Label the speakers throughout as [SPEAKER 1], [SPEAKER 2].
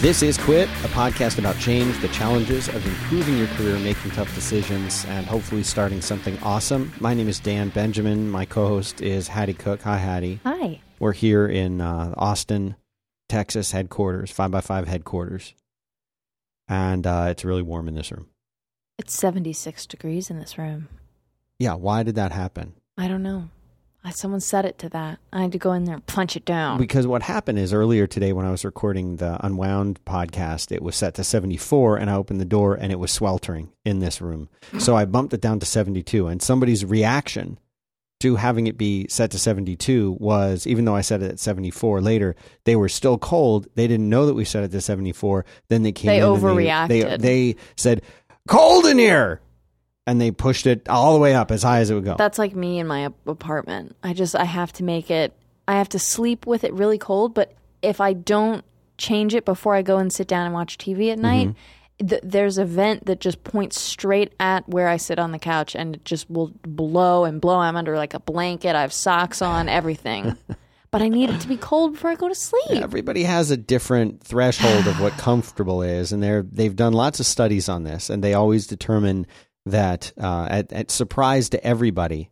[SPEAKER 1] This is Quit, a podcast about change, the challenges of improving your career, making tough decisions, and hopefully starting something awesome. My name is Dan Benjamin. My co host is Hattie Cook. Hi, Hattie.
[SPEAKER 2] Hi.
[SPEAKER 1] We're here in uh, Austin, Texas headquarters, 5x5 headquarters. And uh, it's really warm in this room.
[SPEAKER 2] It's 76 degrees in this room.
[SPEAKER 1] Yeah, why did that happen?
[SPEAKER 2] I don't know. I, someone set it to that. I had to go in there and punch it down.
[SPEAKER 1] Because what happened is earlier today when I was recording the Unwound podcast, it was set to 74 and I opened the door and it was sweltering in this room. So I bumped it down to 72 and somebody's reaction to having it be set to 72 was even though I set it at 74 later, they were still cold. They didn't know that we set it to 74. Then they came
[SPEAKER 2] They
[SPEAKER 1] in and
[SPEAKER 2] overreacted.
[SPEAKER 1] They, they said, cold in here. And they pushed it all the way up as high as it would go.
[SPEAKER 2] That's like me in my apartment. I just I have to make it. I have to sleep with it really cold. But if I don't change it before I go and sit down and watch TV at night, mm-hmm. th- there's a vent that just points straight at where I sit on the couch, and it just will blow and blow. I'm under like a blanket. I have socks on, everything. but I need it to be cold before I go to sleep.
[SPEAKER 1] Everybody has a different threshold of what comfortable is, and they're they've done lots of studies on this, and they always determine that uh, at, at surprise to everybody.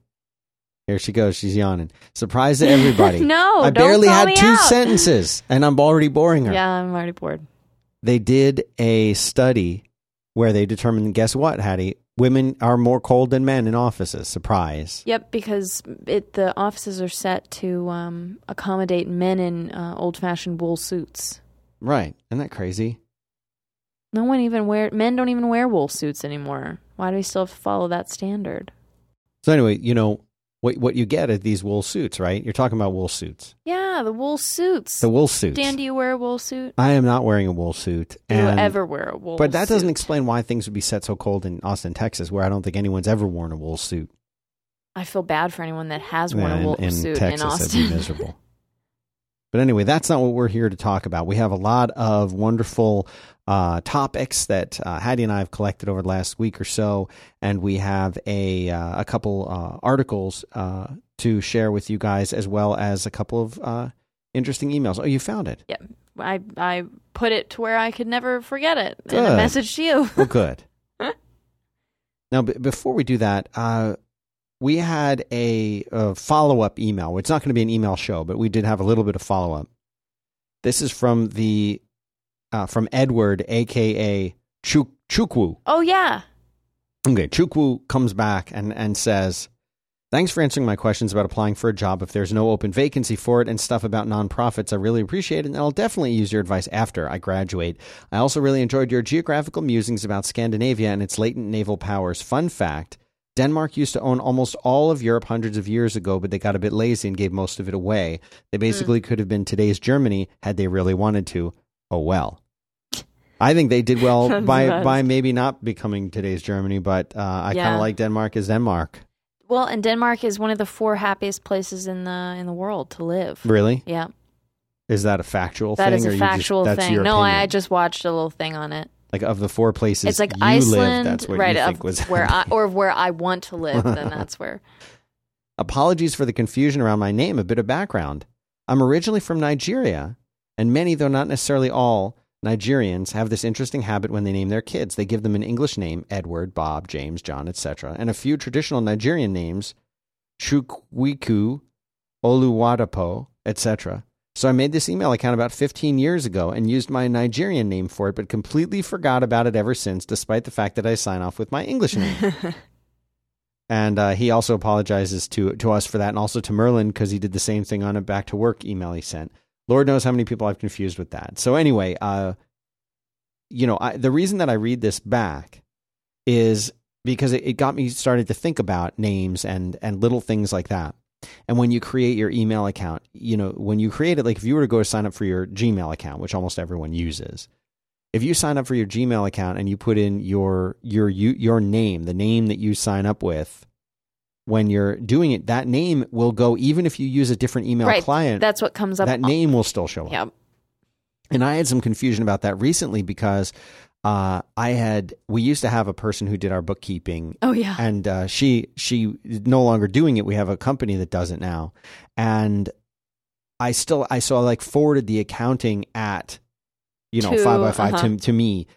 [SPEAKER 1] Here she goes. She's yawning. Surprise to everybody.
[SPEAKER 2] No,
[SPEAKER 1] I barely had two
[SPEAKER 2] out.
[SPEAKER 1] sentences, and I'm already boring her.
[SPEAKER 2] Yeah, I'm already bored.
[SPEAKER 1] They did a study where they determined. Guess what, Hattie? Women are more cold than men in offices. Surprise.
[SPEAKER 2] Yep, because it the offices are set to um, accommodate men in uh, old-fashioned wool suits.
[SPEAKER 1] Right? Isn't that crazy?
[SPEAKER 2] No one even wear men don't even wear wool suits anymore. Why do we still have to follow that standard?
[SPEAKER 1] So anyway, you know what what you get are these wool suits, right? You're talking about wool suits.
[SPEAKER 2] Yeah, the wool suits.
[SPEAKER 1] The wool suits.
[SPEAKER 2] Dan, do you wear a wool suit?
[SPEAKER 1] I am not wearing a wool suit.
[SPEAKER 2] Do you ever wear a wool? Suit?
[SPEAKER 1] But that doesn't explain why things would be set so cold in Austin, Texas, where I don't think anyone's ever worn a wool suit.
[SPEAKER 2] I feel bad for anyone that has worn
[SPEAKER 1] Yeah,
[SPEAKER 2] a wool
[SPEAKER 1] in, in
[SPEAKER 2] suit
[SPEAKER 1] Texas,
[SPEAKER 2] in
[SPEAKER 1] that'd be
[SPEAKER 2] Austin.
[SPEAKER 1] miserable. But anyway, that's not what we're here to talk about. We have a lot of wonderful uh, topics that uh, Hattie and I have collected over the last week or so, and we have a uh, a couple uh, articles uh, to share with you guys, as well as a couple of uh, interesting emails. Oh, you found it. Yeah.
[SPEAKER 2] I I put it to where I could never forget it. And a message to you.
[SPEAKER 1] Well, good. now, b- before we do that, uh, we had a, a follow up email. It's not going to be an email show, but we did have a little bit of follow up. This is from the uh, from Edward, aka Chuk- Chukwu.
[SPEAKER 2] Oh yeah.
[SPEAKER 1] Okay, Chukwu comes back and, and says, Thanks for answering my questions about applying for a job. If there's no open vacancy for it and stuff about nonprofits, I really appreciate it, and I'll definitely use your advice after I graduate. I also really enjoyed your geographical musings about Scandinavia and its latent naval powers. Fun fact Denmark used to own almost all of Europe hundreds of years ago, but they got a bit lazy and gave most of it away. They basically could have been today's Germany had they really wanted to. Oh well. I think they did well by by maybe not becoming today's Germany, but uh, I kind of like Denmark as Denmark.
[SPEAKER 2] Well, and Denmark is one of the four happiest places in the in the world to live.
[SPEAKER 1] Really?
[SPEAKER 2] Yeah.
[SPEAKER 1] Is that a factual
[SPEAKER 2] That
[SPEAKER 1] thing?
[SPEAKER 2] is
[SPEAKER 1] or
[SPEAKER 2] a
[SPEAKER 1] just-
[SPEAKER 2] factual
[SPEAKER 1] that's
[SPEAKER 2] thing. No, I just watched a little thing on it.
[SPEAKER 1] Like of the four places
[SPEAKER 2] it's like
[SPEAKER 1] you
[SPEAKER 2] Iceland,
[SPEAKER 1] live. That's what
[SPEAKER 2] right?
[SPEAKER 1] you think was
[SPEAKER 2] where I or where I want to live. then that's where.
[SPEAKER 1] Apologies for the confusion around my name. A bit of background. I'm originally from Nigeria, and many, though not necessarily all, Nigerians have this interesting habit when they name their kids. They give them an English name, Edward, Bob, James, John, etc., and a few traditional Nigerian names, Chukwiku, Oluwadapo, etc. So I made this email account about 15 years ago and used my Nigerian name for it, but completely forgot about it ever since, despite the fact that I sign off with my English name. And uh, he also apologizes to to us for that, and also to Merlin because he did the same thing on a back to work email he sent. Lord knows how many people I've confused with that. So anyway, uh, you know, I, the reason that I read this back is because it, it got me started to think about names and and little things like that. And when you create your email account, you know, when you create it, like if you were to go sign up for your Gmail account, which almost everyone uses, if you sign up for your Gmail account and you put in your your you, your name, the name that you sign up with, when you're doing it, that name will go even if you use a different email
[SPEAKER 2] right.
[SPEAKER 1] client.
[SPEAKER 2] That's what comes up.
[SPEAKER 1] that name will still show up.
[SPEAKER 2] Yeah.
[SPEAKER 1] And I had some confusion about that recently because uh, I had we used to have a person who did our bookkeeping
[SPEAKER 2] Oh yeah.
[SPEAKER 1] and uh, she she no longer doing it. We have a company that does it now, and I still I saw like forwarded the accounting at you know,
[SPEAKER 2] To-
[SPEAKER 1] five by 5
[SPEAKER 2] uh-huh.
[SPEAKER 1] to, to me.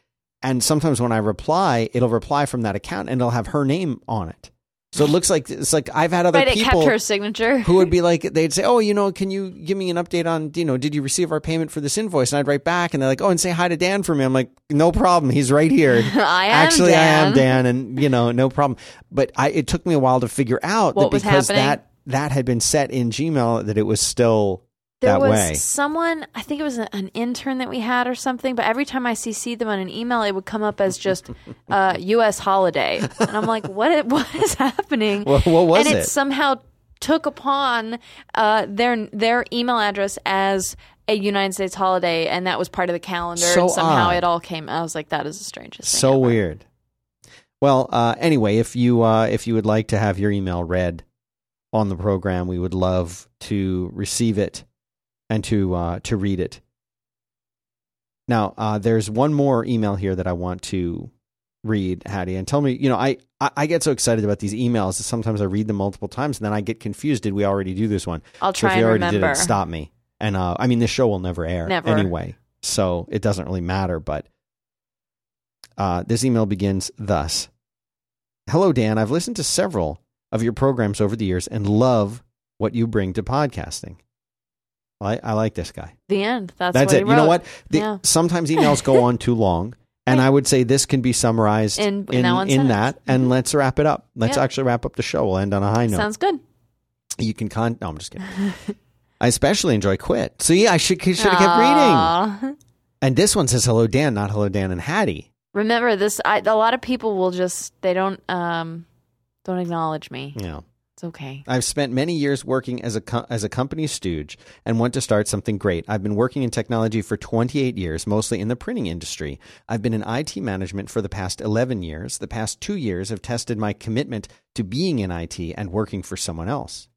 [SPEAKER 1] And sometimes when I reply, it'll reply from that account and it'll have her name on it. So it looks like it's like I've had other
[SPEAKER 2] right,
[SPEAKER 1] people
[SPEAKER 2] kept her signature.
[SPEAKER 1] who would be like, they'd say, "Oh, you know, can you give me an update on, you know, did you receive our payment for this invoice?" And I'd write back, and they're like, "Oh, and say hi to Dan for me." I'm like, "No problem, he's right here."
[SPEAKER 2] I am
[SPEAKER 1] Actually, I am
[SPEAKER 2] Dan.
[SPEAKER 1] Dan, and you know, no problem. But I, it took me a while to figure out
[SPEAKER 2] What
[SPEAKER 1] that because that that had been set in Gmail that it was still
[SPEAKER 2] There
[SPEAKER 1] that
[SPEAKER 2] was
[SPEAKER 1] way.
[SPEAKER 2] someone, I think it was an intern that we had or something, but every time I CC'd them on an email, it would come up as just uh, U.S. holiday. And I'm like, what, what is happening?
[SPEAKER 1] What- what was
[SPEAKER 2] and it,
[SPEAKER 1] it?
[SPEAKER 2] somehow took upon uh, their their email address as a United States holiday, and that was part of the calendar.
[SPEAKER 1] So
[SPEAKER 2] and somehow
[SPEAKER 1] odd.
[SPEAKER 2] it all came. I was like, that is the strangest thing.
[SPEAKER 1] So
[SPEAKER 2] ever.
[SPEAKER 1] weird. Well, uh, anyway, if you uh, if you would like to have your email read on the program, we would love to receive it and to uh, to read it. Now, uh, there's one more email here that I want to read, Hattie, and tell me. You know, I, I I get so excited about these emails that sometimes I read them multiple times, and then I get confused. Did we already do this one?
[SPEAKER 2] I'll
[SPEAKER 1] So
[SPEAKER 2] try
[SPEAKER 1] if you already
[SPEAKER 2] remember.
[SPEAKER 1] did it, stop me. And uh, I mean, this show will never air
[SPEAKER 2] Never.
[SPEAKER 1] anyway, so it doesn't really matter. But uh, this email begins thus: "Hello, Dan. I've listened to several of your programs over the years and love what you bring to podcasting. I, I like this guy.
[SPEAKER 2] The end. That's,
[SPEAKER 1] That's
[SPEAKER 2] what
[SPEAKER 1] it. You know what? The,
[SPEAKER 2] Yeah.
[SPEAKER 1] Sometimes emails go on too long. And I would say this can be summarized
[SPEAKER 2] In- in
[SPEAKER 1] in,
[SPEAKER 2] that
[SPEAKER 1] in that. And
[SPEAKER 2] Mhm.
[SPEAKER 1] let's wrap it up. Let's
[SPEAKER 2] Yeah.
[SPEAKER 1] actually wrap up the show. We'll end on a high note.
[SPEAKER 2] Sounds good.
[SPEAKER 1] You can con. No, I'm just kidding. I especially enjoy quit. So yeah, I should should have kept reading. And this one says hello Dan, not hello Dan and Hattie.
[SPEAKER 2] Remember this. I, a lot of people will just they don't um don't acknowledge me.
[SPEAKER 1] Know,
[SPEAKER 2] It's okay.
[SPEAKER 1] I've spent many years working as a co- as a company stooge and want to start something great. I've been working in technology for 28 years, mostly in the printing industry. I've been in IT management for the past 11 years. The past 2 years have tested my commitment to being in IT and working for someone else.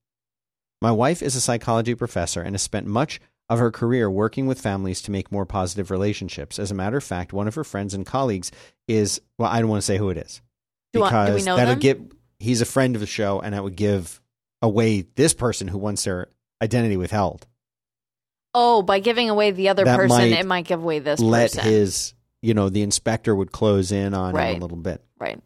[SPEAKER 1] My wife is a psychology professor and has spent much of her career working with families to make more positive relationships. As a matter of fact, one of her friends and colleagues is well, I don't want to say who it is
[SPEAKER 2] Do you want- do we
[SPEAKER 1] because
[SPEAKER 2] know
[SPEAKER 1] that'll
[SPEAKER 2] them?
[SPEAKER 1] give he's a friend of the show and I would give away this person who wants their identity withheld.
[SPEAKER 2] Oh, by giving away the other
[SPEAKER 1] That
[SPEAKER 2] person,
[SPEAKER 1] might
[SPEAKER 2] it might give away this
[SPEAKER 1] Let
[SPEAKER 2] person.
[SPEAKER 1] his you know, the inspector would close in on him
[SPEAKER 2] Right.
[SPEAKER 1] a little bit.
[SPEAKER 2] right.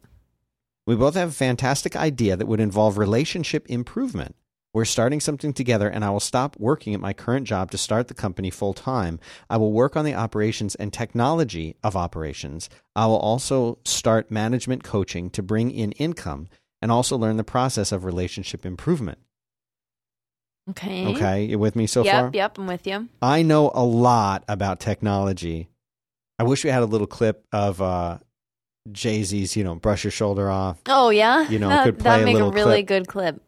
[SPEAKER 1] We both have a fantastic idea that would involve relationship improvement. We're starting something together, and I will stop working at my current job to start the company full time. I will work on the operations and technology of operations. I will also start management coaching to bring in income and also learn the process of relationship improvement.
[SPEAKER 2] Okay.
[SPEAKER 1] Okay, you with me so
[SPEAKER 2] yep.
[SPEAKER 1] far?
[SPEAKER 2] Yep. Yep. I'm with you.
[SPEAKER 1] I know a lot about technology. I wish we had a little clip of uh, Jay Z's, you know, brush your shoulder off.
[SPEAKER 2] Oh yeah.
[SPEAKER 1] You know,
[SPEAKER 2] that,
[SPEAKER 1] could play
[SPEAKER 2] that'd
[SPEAKER 1] a
[SPEAKER 2] make
[SPEAKER 1] little
[SPEAKER 2] a really
[SPEAKER 1] clip.
[SPEAKER 2] good clip.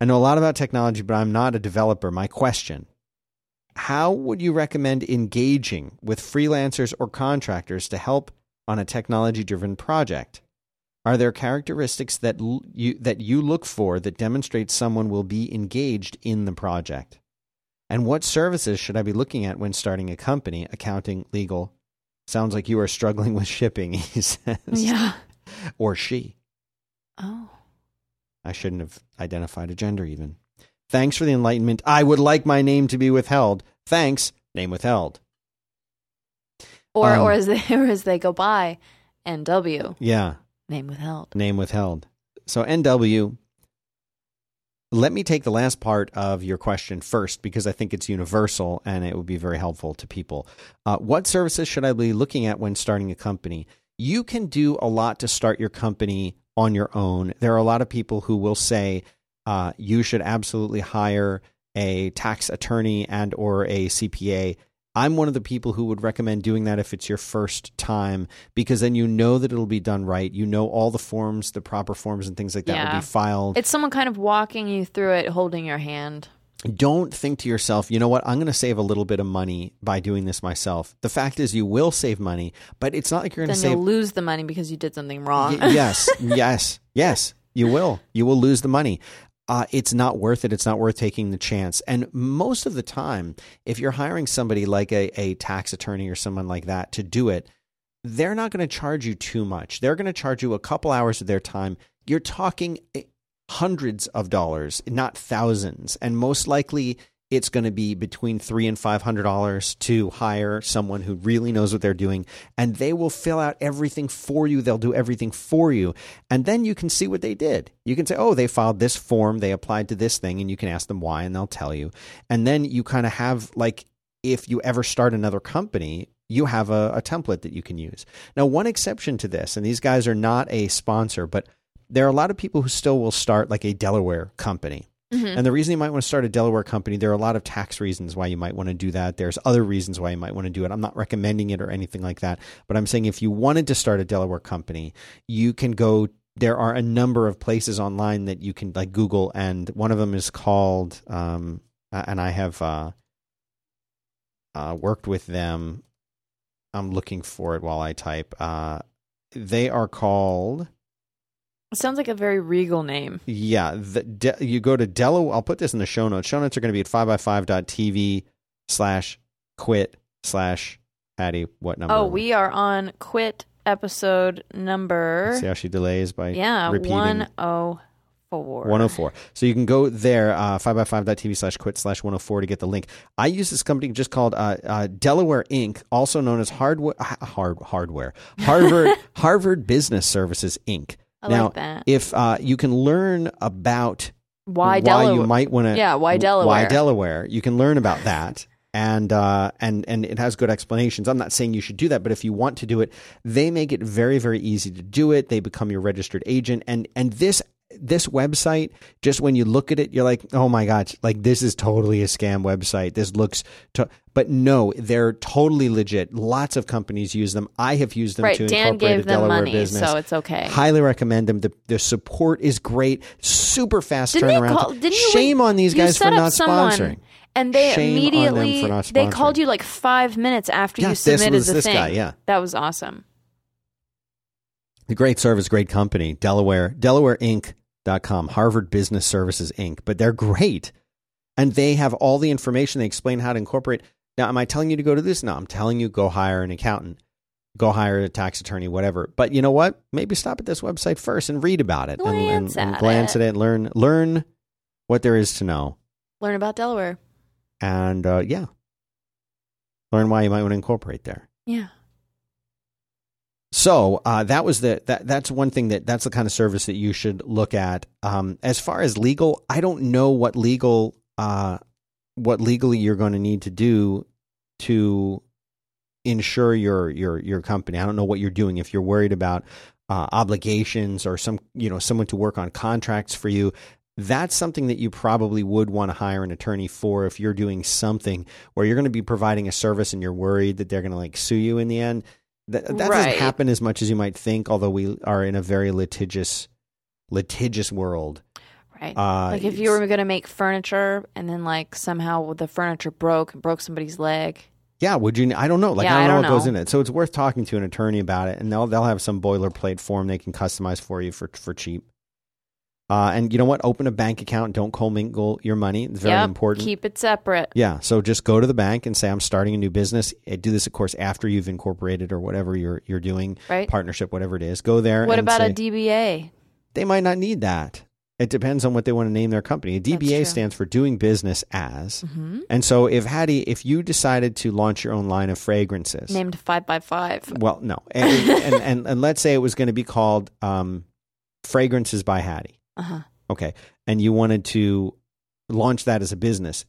[SPEAKER 1] I know a lot about technology, but I'm not a developer. My question How would you recommend engaging with freelancers or contractors to help on a technology driven project? Are there characteristics that l- you that you look for that demonstrate someone will be engaged in the project? And what services should I be looking at when starting a company? Accounting, legal. Sounds like you are struggling with shipping, he says.
[SPEAKER 2] Yeah.
[SPEAKER 1] Or she.
[SPEAKER 2] Oh.
[SPEAKER 1] I shouldn't have identified a gender even. Thanks for the enlightenment. I would like my name to be withheld. Thanks, name withheld.
[SPEAKER 2] Or
[SPEAKER 1] Um,
[SPEAKER 2] or as they or as they go by, NW
[SPEAKER 1] Yeah,
[SPEAKER 2] name withheld.
[SPEAKER 1] name withheld. So NW, let me take the last part of your question first because I think it's universal and it would be very helpful to people. Uh, what services should I be looking at when starting a company? You can do a lot to start your company on your own. There are a lot of people who will say uh, you should absolutely hire a tax attorney and or a CPA. I'm one of the people who would recommend doing that if it's your first time because then you know that it'll be done right. You know all the forms, the proper forms and things like that will be filed.
[SPEAKER 2] It's someone kind of walking you through it, holding your hand.
[SPEAKER 1] Don't think to yourself, you know what, I'm going to save a little bit of money by doing this myself. The fact is, you will save money, but it's not like you're going to save.
[SPEAKER 2] you'll lose the money because you did something wrong.
[SPEAKER 1] Y- yes, yes, yes, you will. You will lose the money. Uh, it's not worth it. It's not worth taking the chance. And most of the time, if you're hiring somebody like a, a tax attorney or someone like that to do it, they're not going to charge you too much. They're going to charge you a couple hours of their time. You're talking eh, hundreds of dollars, not thousands. And most likely, it's going to be between three and five hundred dollars to hire someone who really knows what they're doing, and they will fill out everything for you. They'll do everything for you, and then you can see what they did. You can say, "Oh, they filed this form, they applied to this thing," and you can ask them why, and they'll tell you. And then you kind of have like, if you ever start another company, you have a, a template that you can use. Now, one exception to this, and these guys are not a sponsor, but there are a lot of people who still will start like a Delaware company. And the reason you might want to start a Delaware company, there are a lot of tax reasons why you might want to do that. There's other reasons why you might want to do it. I'm not recommending it or anything like that, but I'm saying if you wanted to start a Delaware company, you can go. There are a number of places online that you can like Google, and one of them is called, um, and I have uh, uh, worked with them. I'm looking for it while I type. Uh, they are called.
[SPEAKER 2] It sounds like a very regal name.
[SPEAKER 1] Yeah, the, de, you go to Delaware. I'll put this in the show notes. Show notes are going to be at 5by5.tv slash quit slash Patty. What number?
[SPEAKER 2] Oh, we are on quit episode number.
[SPEAKER 1] See how she delays by
[SPEAKER 2] Yeah,
[SPEAKER 1] repeating.
[SPEAKER 2] one oh four.
[SPEAKER 1] 104. So you can go there, uh, 5by5.tv slash quit slash 104 to get the link. I use this company just called uh, uh, Delaware Inc., also known as Hardware, hard, Hardware, Harvard, Harvard Business Services Inc.
[SPEAKER 2] I
[SPEAKER 1] now,
[SPEAKER 2] like that.
[SPEAKER 1] if uh, you can learn about
[SPEAKER 2] Why Delaware?
[SPEAKER 1] you might want to
[SPEAKER 2] Yeah, why Delaware?
[SPEAKER 1] why?
[SPEAKER 2] Delaware
[SPEAKER 1] you can learn about that and uh, and and it has good explanations I'm not saying you should do that but if you want to do it they make it very very easy to do it they become your registered agent and and this this website just when you look at it you're like oh my gosh like this is totally a scam website this looks to, but no they're totally legit lots of companies use them I have used them
[SPEAKER 2] right,
[SPEAKER 1] to
[SPEAKER 2] Dan
[SPEAKER 1] incorporate
[SPEAKER 2] gave
[SPEAKER 1] a
[SPEAKER 2] them
[SPEAKER 1] Delaware
[SPEAKER 2] money,
[SPEAKER 1] business
[SPEAKER 2] so it's okay.
[SPEAKER 1] Highly recommend them. The, the support is great. Super fast
[SPEAKER 2] Didn't
[SPEAKER 1] turnaround.
[SPEAKER 2] call? Didn't you?
[SPEAKER 1] Shame on these guys for not sponsoring.
[SPEAKER 2] And they
[SPEAKER 1] Shame
[SPEAKER 2] immediately they called you like five minutes after you
[SPEAKER 1] this
[SPEAKER 2] submitted
[SPEAKER 1] was
[SPEAKER 2] the
[SPEAKER 1] this
[SPEAKER 2] thing.
[SPEAKER 1] guy, yeah.
[SPEAKER 2] that was awesome.
[SPEAKER 1] The great service, great company. Delaware, DelawareInc.com, Harvard Business Services Inc. But they're great. And they have all the information. They explain how to incorporate. Now, am I telling you to go to this? No, I'm telling you go hire an accountant, go hire a tax attorney, whatever. But you know what? Maybe stop at this website first and read about it and, and,
[SPEAKER 2] Glance
[SPEAKER 1] and
[SPEAKER 2] at
[SPEAKER 1] glance
[SPEAKER 2] it.
[SPEAKER 1] at it. Learn learn what there is to know.
[SPEAKER 2] Learn about Delaware.
[SPEAKER 1] And uh, yeah, learn why you might want to incorporate there.
[SPEAKER 2] Yeah.
[SPEAKER 1] So uh, that was the that that's one thing that that's the kind of service that you should look at. Um, as far as legal, I don't know what legal uh, what legally you're going to need to do to insure your your your company. I don't know what you're doing if you're worried about uh, obligations or some you know someone to work on contracts for you. That's something that you probably would want to hire an attorney for if you're doing something where you're going to be providing a service and you're worried that they're going to like sue you in the end. That, that doesn't happen as much as you might think, although we are in a very litigious litigious world.
[SPEAKER 2] Right.
[SPEAKER 1] Uh,
[SPEAKER 2] like if you were going to make furniture and then like somehow the furniture broke and broke somebody's leg.
[SPEAKER 1] Yeah, would you? I don't know. Like
[SPEAKER 2] Yeah,
[SPEAKER 1] I don't know I
[SPEAKER 2] don't
[SPEAKER 1] what goes
[SPEAKER 2] know.
[SPEAKER 1] in it. So it's worth talking to an attorney about it, and they'll they'll have some boilerplate form they can customize for you for for cheap. Uh, and you know what? Open a bank account. Don't commingle your money. It's very
[SPEAKER 2] Yep,
[SPEAKER 1] important.
[SPEAKER 2] Keep it separate.
[SPEAKER 1] yeah. So just go to the bank and say, "I'm starting a new business." Uh, Do this, of course, after you've incorporated or whatever you're you're doing,
[SPEAKER 2] Right.
[SPEAKER 1] partnership, whatever it is. Go there.
[SPEAKER 2] What about
[SPEAKER 1] say,
[SPEAKER 2] a DBA?
[SPEAKER 1] They might not need that. It depends on what they want to name their company. A DBA stands for doing business as.
[SPEAKER 2] hmm
[SPEAKER 1] And so, if Hattie, if you decided to launch your own line of fragrances,
[SPEAKER 2] Named five by five.
[SPEAKER 1] well, no, and, and, and and let's say it was going to be called um, Fragrances by Hattie.
[SPEAKER 2] Uh huh.
[SPEAKER 1] Okay, and you wanted to launch that as a business,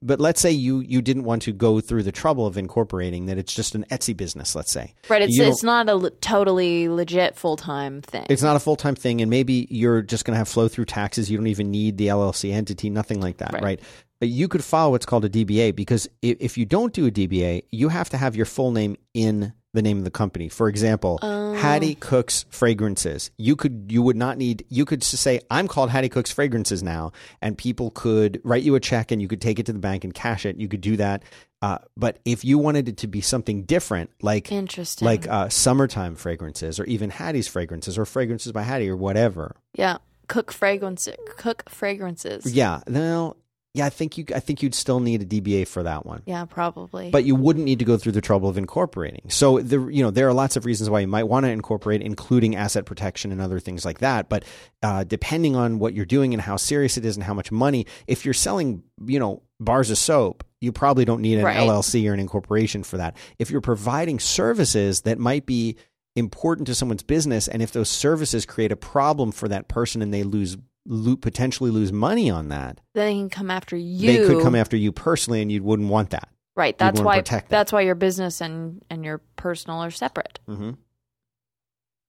[SPEAKER 1] but let's say you you didn't want to go through the trouble of incorporating that. It's just an Etsy business. Let's say
[SPEAKER 2] Right. It's
[SPEAKER 1] You
[SPEAKER 2] it's not a le- totally legit full time thing.
[SPEAKER 1] it's not a full time thing, and maybe you're just going to have flow through taxes. You don't even need the LLC entity, nothing like that,
[SPEAKER 2] Right.
[SPEAKER 1] right? But you could file what's called a DBA because if, if you don't do a DBA, you have to have your full name in the name of the company. For example,
[SPEAKER 2] Oh.
[SPEAKER 1] Hattie Cooks Fragrances. You could you would not need you could say I'm called Hattie Cooks Fragrances now, and people could write you a check and you could take it to the bank and cash it. You could do that. Uh, but if you wanted it to be something different, like
[SPEAKER 2] Interesting.
[SPEAKER 1] like uh, summertime fragrances or even Hattie's fragrances or fragrances by Hattie or whatever.
[SPEAKER 2] yeah. Cook fragrances, Cook fragrances.
[SPEAKER 1] Yeah, now yeah, I think you I think you'd still need a DBA for that one.
[SPEAKER 2] Yeah, probably.
[SPEAKER 1] But you wouldn't need to go through the trouble of incorporating. So the you know there are lots of reasons why you might want to incorporate, including asset protection and other things like that. But uh, depending on what you're doing and how serious it is and how much money, if you're selling you know bars of soap, you probably don't need an
[SPEAKER 2] Right.
[SPEAKER 1] LLC or an incorporation for that. If you're providing services that might be important to someone's business, and if those services create a problem for that person and they lose lo- potentially lose money on that,
[SPEAKER 2] then they can come after you.
[SPEAKER 1] they could come after you personally, and you wouldn't want that.
[SPEAKER 2] Right. That's why.
[SPEAKER 1] that.
[SPEAKER 2] That's why your business and and your personal are separate.
[SPEAKER 1] Mm-hmm.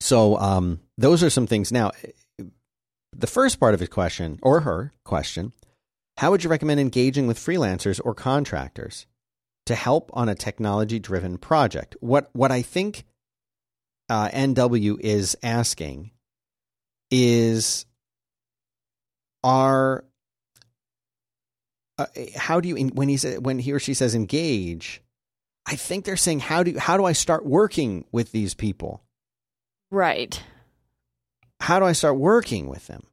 [SPEAKER 1] So um, those are some things. Now, the first part of his question or her question: How would you recommend engaging with freelancers or contractors to help on a technology-driven project? What what I think uh, NW is asking is are uh, how do you when he sa- when he or she says engage I think they're saying how do how do I start working with these people?
[SPEAKER 2] Right.
[SPEAKER 1] How do I start working with them?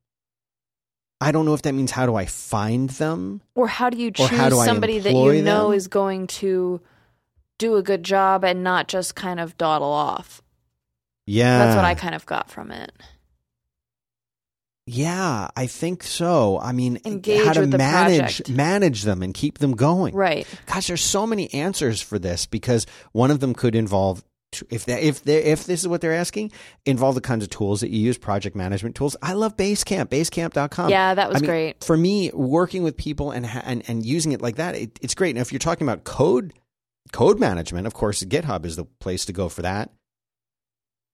[SPEAKER 1] I don't know if that means how do I find them?
[SPEAKER 2] Or how do you choose
[SPEAKER 1] do
[SPEAKER 2] somebody that you know is going to do a good job and not just kind of dawdle off?
[SPEAKER 1] Yeah.
[SPEAKER 2] That's what I kind of got from it.
[SPEAKER 1] Yeah, I think so. I mean,
[SPEAKER 2] Engage
[SPEAKER 1] how to manage
[SPEAKER 2] project.
[SPEAKER 1] manage them and keep them going.
[SPEAKER 2] Right.
[SPEAKER 1] Gosh, there's so many answers for this because one of them could involve if that if they if this is what they're asking, involve the kinds of tools that you use, project management tools. I love Basecamp, basecamp.com.
[SPEAKER 2] Yeah, that was
[SPEAKER 1] I mean,
[SPEAKER 2] great.
[SPEAKER 1] For me, working with people and and and using it like that, it, it's great. Now, if you're talking about code code management, of course, GitHub is the place to go for that.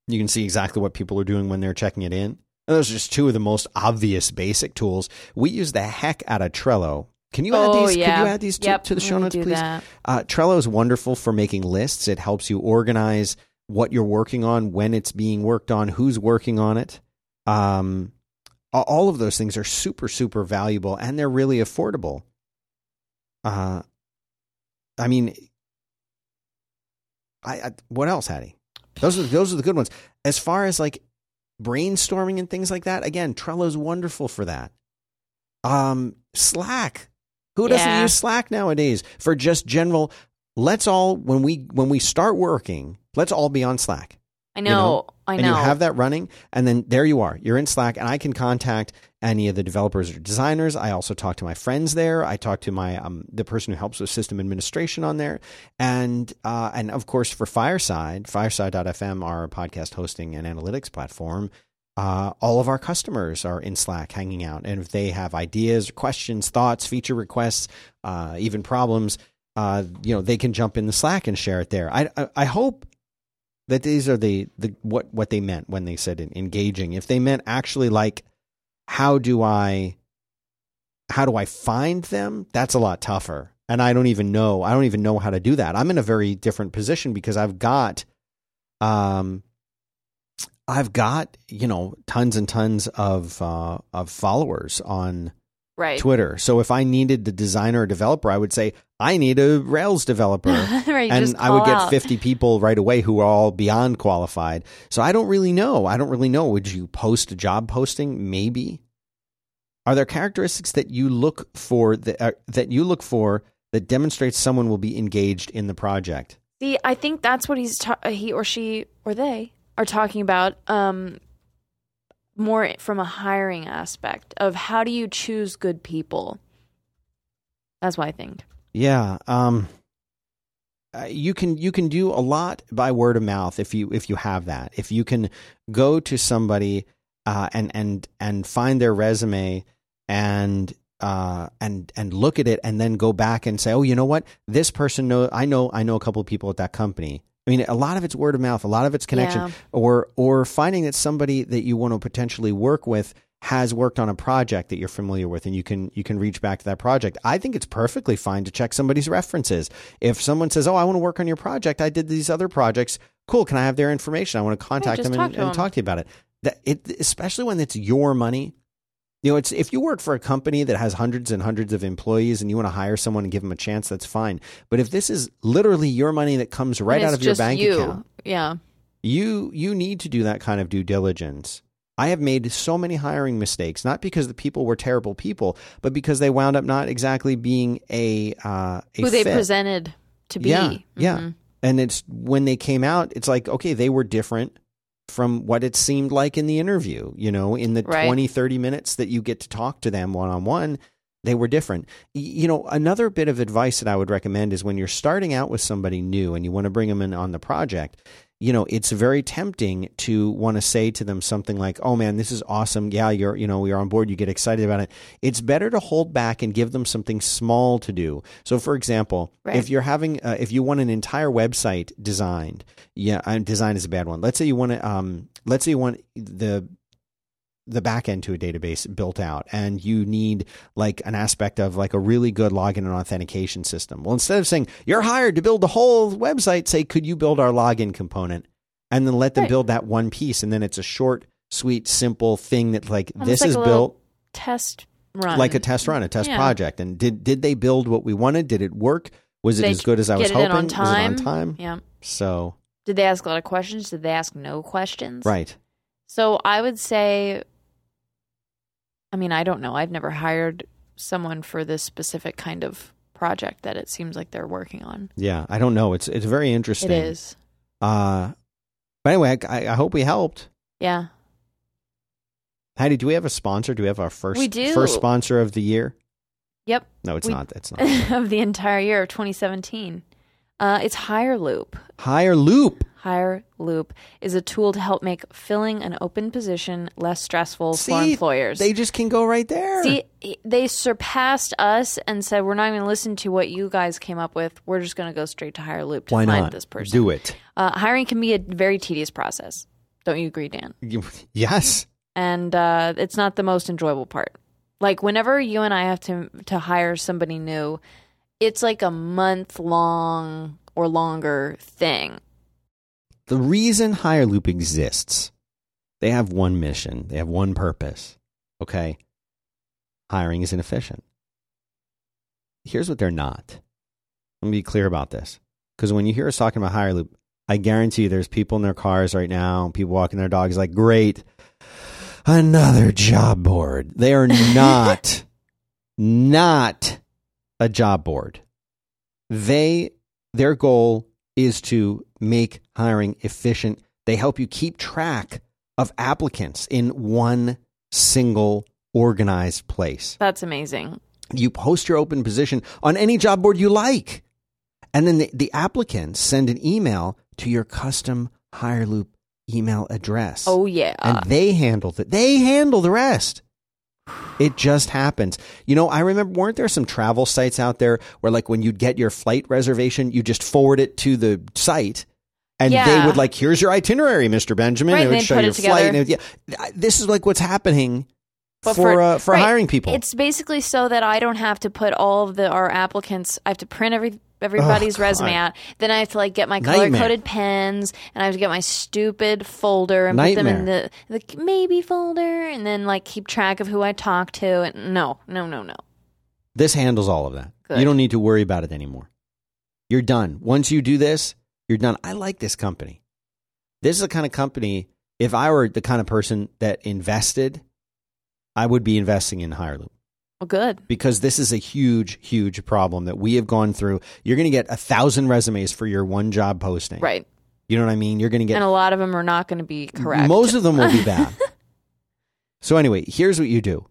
[SPEAKER 1] You can see exactly what people are doing when they're checking it in. And those are just two of the most obvious basic tools. We use the heck out of Trello. Can you add
[SPEAKER 2] oh
[SPEAKER 1] these?
[SPEAKER 2] yeah.
[SPEAKER 1] Can you add these to,
[SPEAKER 2] Yep,
[SPEAKER 1] to the show notes, please? Uh, Trello is wonderful for making lists. It helps you organize what you're working on, when it's being worked on, who's working on it. Um, all of those things are super, super valuable, and they're really affordable. Uh, I mean, I, I what else, Hattie? Those are those are the good ones. As far as like brainstorming and things like that, again, Trello's wonderful for that. Um, Slack. Who doesn't
[SPEAKER 2] Yeah.
[SPEAKER 1] use Slack nowadays for just general? Let's all when we when we start working, let's all be on Slack.
[SPEAKER 2] I know.
[SPEAKER 1] know,
[SPEAKER 2] I
[SPEAKER 1] and
[SPEAKER 2] know.
[SPEAKER 1] you have that running, and then there you are. You're in Slack, and I can contact any of the developers or designers. I also talk to my friends there. I talk to my um, the person who helps with system administration on there, and uh, and of course for Fireside, Fireside.fm, our podcast hosting and analytics platform. Uh, all of our customers are in Slack hanging out, and if they have ideas, questions, thoughts, feature requests, uh, even problems, uh, you know, they can jump in the Slack and share it there. I I, I hope that these are the, the what what they meant when they said engaging. If they meant actually like how do I how do I find them? That's a lot tougher. And I don't even know. I don't even know how to do that. I'm in a very different position because I've got um I've got, you know, tons and tons of uh of followers on
[SPEAKER 2] right.
[SPEAKER 1] Twitter. So if I needed the designer or developer, I would say I need a Rails developer
[SPEAKER 2] right.
[SPEAKER 1] and I would get
[SPEAKER 2] out.
[SPEAKER 1] 50 people right away who are all beyond qualified. So I don't really know. I don't really know. Would you post a job posting? Maybe. Are there characteristics that you look for that, uh, that you look for that demonstrates someone will be engaged in the project?
[SPEAKER 2] See, I think that's what he's ta- he or she or they are talking about. Um, more from a hiring aspect of how do you choose good people. That's what I think.
[SPEAKER 1] Yeah. Um, uh, you can you can do a lot by word of mouth if you if you have that. If you can go to somebody uh, and and and find their resume and uh, and and look at it and then go back and say, oh, you know what, this person know I know I know a couple of people at that company. I mean, a lot of it's word of mouth, a lot of it's connection,
[SPEAKER 2] Yeah.
[SPEAKER 1] or or finding that somebody that you want to potentially work with has worked on a project that you're familiar with and you can you can reach back to that project. I think it's perfectly fine to check somebody's references. If someone says, "Oh, I want to work on your project. I did these other projects. Cool, can I have their information? I want to contact
[SPEAKER 2] just
[SPEAKER 1] them
[SPEAKER 2] talk
[SPEAKER 1] and,
[SPEAKER 2] to
[SPEAKER 1] and
[SPEAKER 2] them.
[SPEAKER 1] talk to you about it." That it especially when it's your money. You know, it's if you work for a company that has hundreds and hundreds of employees and you want to hire someone and give them a chance, that's fine. But if this is literally your money that comes right out of your bank
[SPEAKER 2] you.
[SPEAKER 1] account,
[SPEAKER 2] Yeah.
[SPEAKER 1] you you need to do that kind of due diligence I have made so many hiring mistakes, not because the people were terrible people, but because they wound up not exactly being a uh, a
[SPEAKER 2] Who they
[SPEAKER 1] fit.
[SPEAKER 2] presented to be.
[SPEAKER 1] Yeah, yeah.
[SPEAKER 2] Mhm.
[SPEAKER 1] And it's when they came out, it's like, okay, they were different from what it seemed like in the interview. You know, in the
[SPEAKER 2] Right.
[SPEAKER 1] twenty, thirty 20, 30 minutes that you get to talk to them one on one, they were different. You know, another bit of advice that I would recommend is when you're starting out with somebody new and you want to bring them in on the project, you know, it's very tempting to want to say to them something like, "Oh man, this is awesome. Yeah, you're, you know, you're on board. You get excited about it." It's better to hold back and give them something small to do. So, for example,
[SPEAKER 2] Right.
[SPEAKER 1] if you're having, uh, if you want an entire website designed, yeah, design is a bad one. Let's say you want to, um, let's say you want the the back end to a database built out and you need like an aspect of like a really good login and authentication system. Well, instead of saying you're hired to build the whole website, say, could you build our login component? And then let them
[SPEAKER 2] Right.
[SPEAKER 1] build that one piece. And then it's a short, sweet, simple thing that like
[SPEAKER 2] Almost
[SPEAKER 1] this
[SPEAKER 2] like
[SPEAKER 1] is built
[SPEAKER 2] Test run.
[SPEAKER 1] like a test run, a test
[SPEAKER 2] Yeah.
[SPEAKER 1] project. And did did they build what we wanted? Did it work? Was it as good as I was hoping?
[SPEAKER 2] on
[SPEAKER 1] Was it on time?
[SPEAKER 2] Yeah.
[SPEAKER 1] So
[SPEAKER 2] Did they ask a lot of questions? Did they ask no questions?
[SPEAKER 1] right.
[SPEAKER 2] So I would say, I mean, I don't know. I've never hired someone for this specific kind of project that it seems like they're working on.
[SPEAKER 1] Yeah. I don't know. It's it's very interesting.
[SPEAKER 2] It is.
[SPEAKER 1] Uh but anyway, I, I hope we helped.
[SPEAKER 2] Yeah.
[SPEAKER 1] Heidi, do we have a sponsor? Do we have our first
[SPEAKER 2] We do.
[SPEAKER 1] first sponsor of the year?
[SPEAKER 2] Yep.
[SPEAKER 1] No, it's
[SPEAKER 2] We-
[SPEAKER 1] not. It's not.
[SPEAKER 2] of the entire year of 2017. Uh, it's Hire Loop.
[SPEAKER 1] Hire Loop.
[SPEAKER 2] Hire Loop is a tool to help make filling an open position less stressful for
[SPEAKER 1] See,
[SPEAKER 2] employers.
[SPEAKER 1] They just can go right there.
[SPEAKER 2] See, they surpassed us and said, "We're not going to listen to what you guys came up with. We're just going to go straight to Hire Loop to
[SPEAKER 1] Why
[SPEAKER 2] find
[SPEAKER 1] not?
[SPEAKER 2] this person."
[SPEAKER 1] Do it.
[SPEAKER 2] Uh, hiring can be a very tedious process. Don't you agree, Dan?
[SPEAKER 1] Yes.
[SPEAKER 2] And uh, it's not the most enjoyable part. Like whenever you and I have to to hire somebody new, it's like a month long or longer thing.
[SPEAKER 1] The reason Hire Loop exists, they have one mission. They have one purpose. Okay. Hiring is inefficient. Here's what they're not. Let me be clear about this. Because when you hear us talking about Hire Loop, I guarantee you there's people in their cars right now, people walking their dogs like, great, another job board. They are not, not a job board. They, their goal is to make hiring efficient. They help you keep track of applicants in one single organized place.
[SPEAKER 2] That's amazing.
[SPEAKER 1] You post your open position on any job board you like. And then the, the applicants send an email to your custom hire loop email address.
[SPEAKER 2] Oh yeah.
[SPEAKER 1] and they handle it. They handle the rest. It just happens. You know, I remember, weren't there some travel sites out there where, like, when you'd get your flight reservation, you just forward it to the site and they would, like, here's your itinerary, Mr. Benjamin.
[SPEAKER 2] Right,
[SPEAKER 1] it would show your flight. And it, yeah, this is like what's happening
[SPEAKER 2] But
[SPEAKER 1] for,
[SPEAKER 2] for-
[SPEAKER 1] uh, for
[SPEAKER 2] right.
[SPEAKER 1] hiring people.
[SPEAKER 2] It's basically so that I don't have to put all of the our applicants. I have to print every everybody's
[SPEAKER 1] Oh,
[SPEAKER 2] resume out. Then I have to like get my color coded pens, and I have to get my stupid folder and put them in the the maybe folder, and then like keep track of who I talk to. And no, no, no, no.
[SPEAKER 1] This handles all of that.
[SPEAKER 2] Good.
[SPEAKER 1] You don't need to worry about it anymore. You're done. Once you do this, you're done. I like this company. This is the kind of company, if I were the kind of person that invested, I would be investing in HireLoop
[SPEAKER 2] Well, good.
[SPEAKER 1] because this is a huge, huge problem that we have gone through. You're going to get a thousand resumes for your one job posting.
[SPEAKER 2] Right.
[SPEAKER 1] You know what I mean? You're going to get
[SPEAKER 2] And a lot of them are not going to be correct.
[SPEAKER 1] most of them will be bad. so anyway, here's what you do.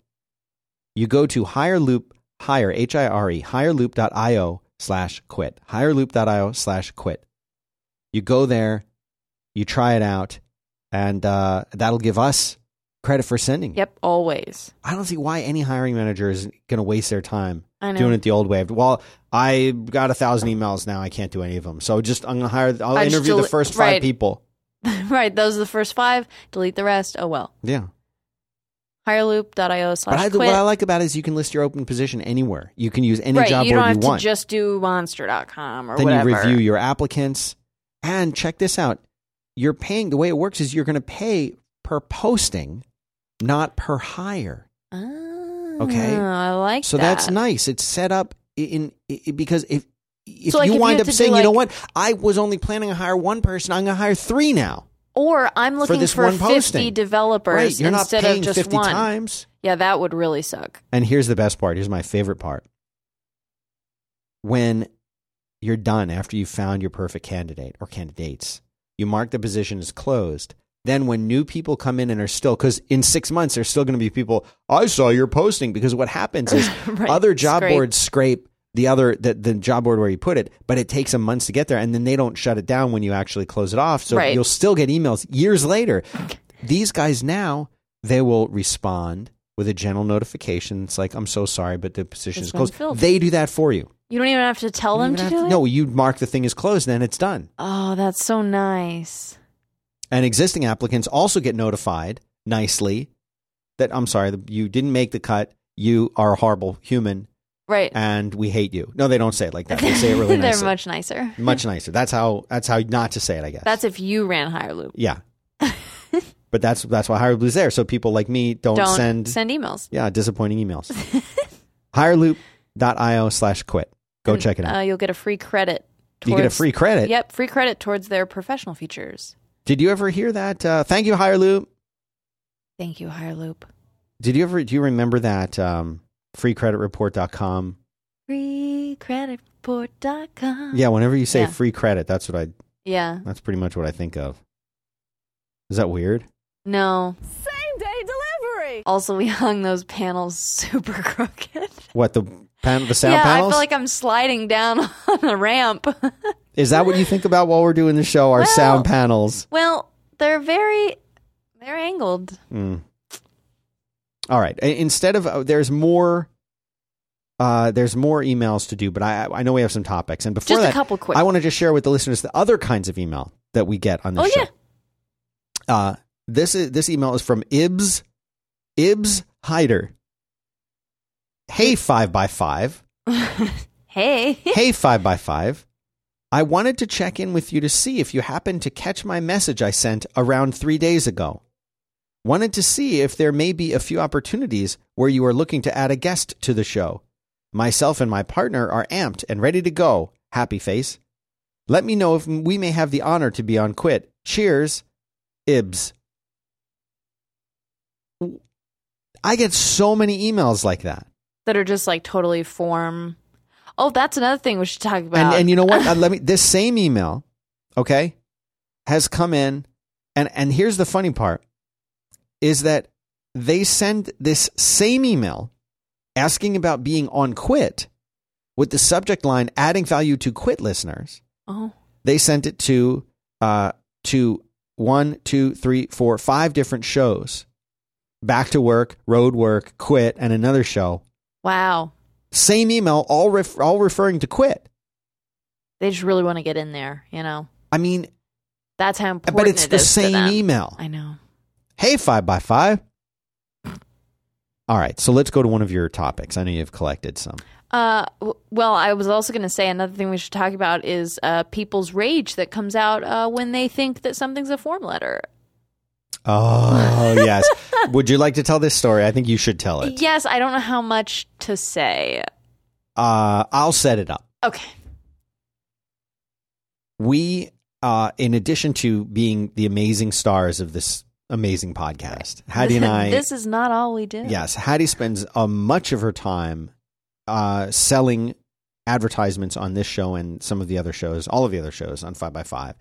[SPEAKER 1] You go to higher HireLoop, hire, H-I-R-E, hireloop.io slash quit. Hireloop.io slash quit. You go there, you try it out, and uh, that'll give us credit for sending.
[SPEAKER 2] Yep, always.
[SPEAKER 1] I don't see why any hiring manager is going to waste their time
[SPEAKER 2] I know.
[SPEAKER 1] doing it the old way. Well, I got a thousand emails now. I can't do any of them. So just I'm going to hire. I'll
[SPEAKER 2] I just
[SPEAKER 1] interview the
[SPEAKER 2] deli-
[SPEAKER 1] first five
[SPEAKER 2] right.
[SPEAKER 1] people.
[SPEAKER 2] right. Those are the first five. Delete the rest. Oh well.
[SPEAKER 1] Yeah.
[SPEAKER 2] Hireloop.io
[SPEAKER 1] But
[SPEAKER 2] slash
[SPEAKER 1] I,
[SPEAKER 2] quit.
[SPEAKER 1] what I like about it is you can list your open position anywhere. You can use any
[SPEAKER 2] right.
[SPEAKER 1] job
[SPEAKER 2] you don't
[SPEAKER 1] board
[SPEAKER 2] have
[SPEAKER 1] you
[SPEAKER 2] to
[SPEAKER 1] want.
[SPEAKER 2] just do monster.com or
[SPEAKER 1] then
[SPEAKER 2] whatever.
[SPEAKER 1] you review your applicants. And check this out. You're paying the way it works is you're going to pay per posting, not per hire.
[SPEAKER 2] Ah,
[SPEAKER 1] Okay.
[SPEAKER 2] I like
[SPEAKER 1] So
[SPEAKER 2] that.
[SPEAKER 1] that's nice. It's set up in, in because if if
[SPEAKER 2] So, like,
[SPEAKER 1] you
[SPEAKER 2] if
[SPEAKER 1] wind
[SPEAKER 2] have
[SPEAKER 1] up saying, you know what, I was only planning to hire one person, I'm going to hire three now.
[SPEAKER 2] Or I'm looking
[SPEAKER 1] this
[SPEAKER 2] for
[SPEAKER 1] one
[SPEAKER 2] 50
[SPEAKER 1] posting.
[SPEAKER 2] developers
[SPEAKER 1] Right. You're not
[SPEAKER 2] instead
[SPEAKER 1] paying
[SPEAKER 2] of just
[SPEAKER 1] 50
[SPEAKER 2] one.
[SPEAKER 1] times.
[SPEAKER 2] Yeah, that would really suck.
[SPEAKER 1] And here's the best part. Here's my favorite part. When you're done after you've found your perfect candidate or candidates, you mark the position as closed. Then when new people come in and are still, because in six months there's still going to be people. I saw your posting because what happens is
[SPEAKER 2] Right.
[SPEAKER 1] other job
[SPEAKER 2] Scrape.
[SPEAKER 1] boards scrape the other the, the job board where you put it, but it takes them months to get there, and then they don't shut it down when you actually close it off. So
[SPEAKER 2] Right.
[SPEAKER 1] you'll still get emails years later. These guys now they will respond with a general notification. It's like, I'm so sorry, but the position
[SPEAKER 2] It's
[SPEAKER 1] is closed.
[SPEAKER 2] filled.
[SPEAKER 1] They do that for you.
[SPEAKER 2] You don't even have to tell
[SPEAKER 1] You
[SPEAKER 2] them to do
[SPEAKER 1] to-
[SPEAKER 2] it?
[SPEAKER 1] No, you mark the thing as closed, then it's done.
[SPEAKER 2] Oh, that's so nice.
[SPEAKER 1] And existing applicants also get notified nicely that I'm sorry, you didn't make the cut. You are a horrible human,
[SPEAKER 2] Right.
[SPEAKER 1] and we hate you. No, they don't say it like that. They say it really
[SPEAKER 2] They're much nicer.
[SPEAKER 1] much nicer. That's how. That's how not to say it. I guess.
[SPEAKER 2] That's if you ran Hire Loop.
[SPEAKER 1] yeah. but that's that's why Hire Loop's there, so people like me don't,
[SPEAKER 2] Don't
[SPEAKER 1] send
[SPEAKER 2] send emails.
[SPEAKER 1] yeah disappointing emails. Hireloop.io slash quit. Go check it out.
[SPEAKER 2] Uh, you'll get a free credit.
[SPEAKER 1] you get a
[SPEAKER 2] towards-
[SPEAKER 1] free credit.
[SPEAKER 2] Yep, free credit towards their professional features.
[SPEAKER 1] Did you ever hear that? Uh, thank you, Higher Hireloop.
[SPEAKER 2] Thank you, Hire Loop.
[SPEAKER 1] Did you ever? Do you remember that um, freecreditreport.com?
[SPEAKER 2] Freecreditreport.com.
[SPEAKER 1] Yeah. Whenever you say
[SPEAKER 2] Yeah.
[SPEAKER 1] free credit, that's what I.
[SPEAKER 2] Yeah.
[SPEAKER 1] That's pretty much what I think of. Is that weird?
[SPEAKER 2] No.
[SPEAKER 3] Same day delivery.
[SPEAKER 2] Also, we hung those panels super crooked.
[SPEAKER 1] What the pan- the sound
[SPEAKER 2] yeah,
[SPEAKER 1] panels?
[SPEAKER 2] I feel like I'm sliding down on a ramp.
[SPEAKER 1] Is that what you think about while we're doing the show? Our
[SPEAKER 2] Well-
[SPEAKER 1] sound panels.
[SPEAKER 2] well, they're very, they're angled.
[SPEAKER 1] Mm. All right. Instead of uh, there's more. Uh, there's more emails to do, but I I know we have some topics, and before
[SPEAKER 2] Just
[SPEAKER 1] that,
[SPEAKER 2] a couple quick.
[SPEAKER 1] I want to just share with the listeners the other kinds of email that we get on this show.
[SPEAKER 2] Oh,
[SPEAKER 1] show.
[SPEAKER 2] yeah.
[SPEAKER 1] Uh, this is this email is from Ibs Ibs Hyder. Hey five by five.
[SPEAKER 2] hey.
[SPEAKER 1] hey five by five. I wanted to check in with you to see if you happened to catch my message I sent around three days ago. Wanted to see if there may be a few opportunities where you are looking to add a guest to the show. Myself and my partner are amped and ready to go. Happy face. Let me know if we may have the honor to be on Quit. Cheers, Ibs. I get so many emails like that.
[SPEAKER 2] that are just like totally form. Oh, that's another thing we should talk about.
[SPEAKER 1] And and you know what? Uh, let me this same email, okay, has come in, and and here's the funny part, is that they send this same email asking about being on quit with the subject line adding value to quit listeners.
[SPEAKER 2] oh,
[SPEAKER 1] They sent it to uh to one, two, three, four, five different shows. Back to work, road work, quit, and another show.
[SPEAKER 2] wow.
[SPEAKER 1] Same email, all ref- all referring to quit.
[SPEAKER 2] They just really want to get in there, you know.
[SPEAKER 1] I mean,
[SPEAKER 2] That's how important
[SPEAKER 1] but it's
[SPEAKER 2] it
[SPEAKER 1] the same email.
[SPEAKER 2] I know.
[SPEAKER 1] Hey, five by five. All right, so let's go to one of your topics. I know you've collected some.
[SPEAKER 2] Uh, well, I was also going to say another thing we should talk about is uh, people's rage that comes out uh, when they think that something's a form letter.
[SPEAKER 1] Oh, yes. Would you like to tell this story? I think you should tell it.
[SPEAKER 2] Yes, I don't know how much to say.
[SPEAKER 1] Uh, I'll set it up.
[SPEAKER 2] Okay.
[SPEAKER 1] We, uh, in addition to being the amazing stars of this amazing podcast, Hattie and I.
[SPEAKER 2] this is not all we do.
[SPEAKER 1] Yes, Hattie spends uh, much of her time uh, selling advertisements on this show and some of the other shows, all of the other shows on Five by Five,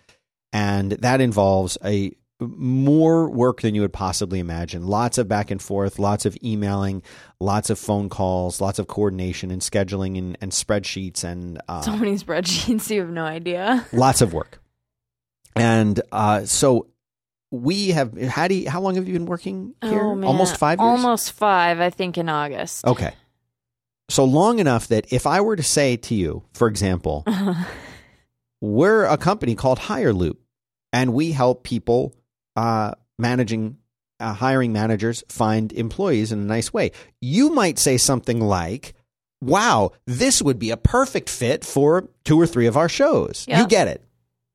[SPEAKER 1] and that involves a more work than you would possibly imagine. Lots of back and forth, lots of emailing, lots of phone calls, lots of coordination and scheduling and, and spreadsheets and uh,
[SPEAKER 2] So many spreadsheets, you have no idea.
[SPEAKER 1] lots of work. And uh, so we have Hattie. How long have you been working here?
[SPEAKER 2] Oh.
[SPEAKER 1] Almost five years.
[SPEAKER 2] Almost five, I think, in August.
[SPEAKER 1] Okay. So long enough that if I were to say to you, for example, we're a company called Hire Loop, and we help people uh, managing, uh, hiring managers find employees in a nice way. You might say something like, "Wow, this would be a perfect fit for two or three of our shows."
[SPEAKER 2] Yeah.
[SPEAKER 1] You get it.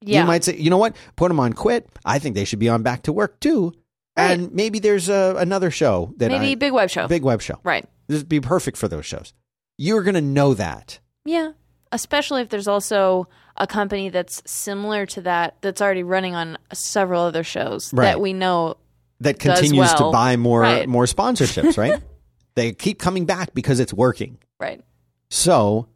[SPEAKER 2] yeah.
[SPEAKER 1] You might say, "You know what? Put them on Quit. I think they should be on Back to Work too."
[SPEAKER 2] Right.
[SPEAKER 1] And maybe there's uh, another show that
[SPEAKER 2] Maybe
[SPEAKER 1] I,
[SPEAKER 2] Big Web Show.
[SPEAKER 1] big web show.
[SPEAKER 2] Right.
[SPEAKER 1] This would be perfect for those shows. You're going to know that.
[SPEAKER 2] Yeah. Especially if there's also a company that's similar to that that's already running on several other shows
[SPEAKER 1] Right.
[SPEAKER 2] that we know
[SPEAKER 1] that continues to buy more
[SPEAKER 2] Right.
[SPEAKER 1] more sponsorships, right? they keep coming back because it's working.
[SPEAKER 2] right
[SPEAKER 1] So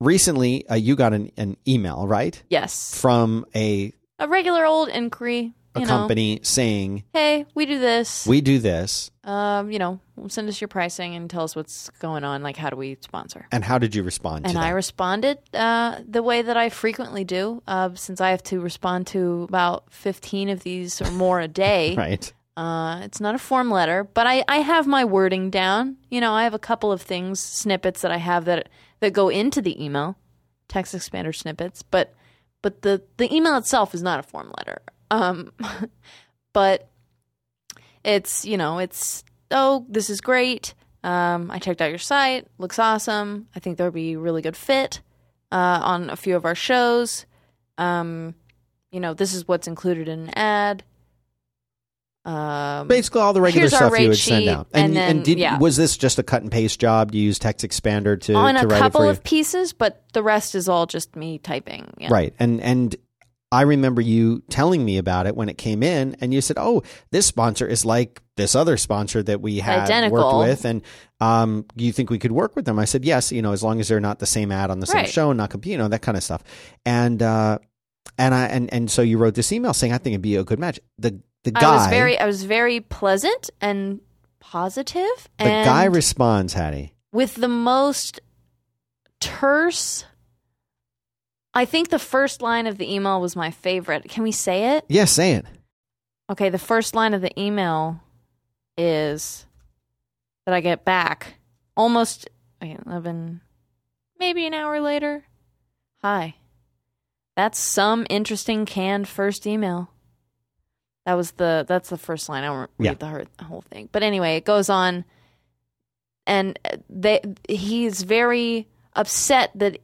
[SPEAKER 1] recently, uh, you got an, an email, right,
[SPEAKER 2] yes
[SPEAKER 1] from a,
[SPEAKER 2] a regular old inquiry
[SPEAKER 1] a
[SPEAKER 2] you know
[SPEAKER 1] company saying,
[SPEAKER 2] hey we do this
[SPEAKER 1] "We do this."
[SPEAKER 2] um you know send us your pricing and tell us what's going on like how do we sponsor
[SPEAKER 1] And how did you respond
[SPEAKER 2] and I responded uh, the way that I frequently do, uh, since I have to respond to about 15 of these or more a day.
[SPEAKER 1] right.
[SPEAKER 2] Uh, it's not a form letter, but I, I have my wording down. You know, I have a couple of things, snippets that I have that that go into the email, text expander snippets. But but the the email itself is not a form letter. Um, but it's you know it's oh this is great. Um, I checked out your site, looks awesome. I think there would be a really good fit uh, on a few of our shows. Um, you know, this is what's included in an ad. Um,
[SPEAKER 1] Basically, all the regular
[SPEAKER 2] Here's our
[SPEAKER 1] stuff you would send
[SPEAKER 2] sheet,
[SPEAKER 1] out.
[SPEAKER 2] and then-
[SPEAKER 1] did,
[SPEAKER 2] yeah.
[SPEAKER 1] was this just a cut and paste job? Do you use Text Expander to,
[SPEAKER 2] on
[SPEAKER 1] to
[SPEAKER 2] a
[SPEAKER 1] write
[SPEAKER 2] couple
[SPEAKER 1] it for you?
[SPEAKER 2] of pieces, but the rest is all just me typing. Yeah.
[SPEAKER 1] Right. And and I remember you telling me about it when it came in and you said, "Oh, this sponsor is like this other sponsor that we had
[SPEAKER 2] Identical.
[SPEAKER 1] worked with and um you think we could work with them?" I said, "Yes, you know, as long as they're not the same ad on the same
[SPEAKER 2] Right.
[SPEAKER 1] show and not compete, you know, that kind of stuff." And uh and I and and so you wrote this email saying I think it'd be a good match. The the guy
[SPEAKER 2] I was very, I was very pleasant and positive,
[SPEAKER 1] the
[SPEAKER 2] and
[SPEAKER 1] guy responds, Hattie.
[SPEAKER 2] with the most terse. I think the first line of the email was my favorite. Can we say it?
[SPEAKER 1] Yes, say it.
[SPEAKER 2] Okay, the first line of the email is that I get back almost okay, 11, maybe an hour later. Hi. That's some interesting canned first email. That was the that's the first line. I won't read
[SPEAKER 1] Yeah.
[SPEAKER 2] the whole- the whole thing. But anyway, it goes on and they he's very upset that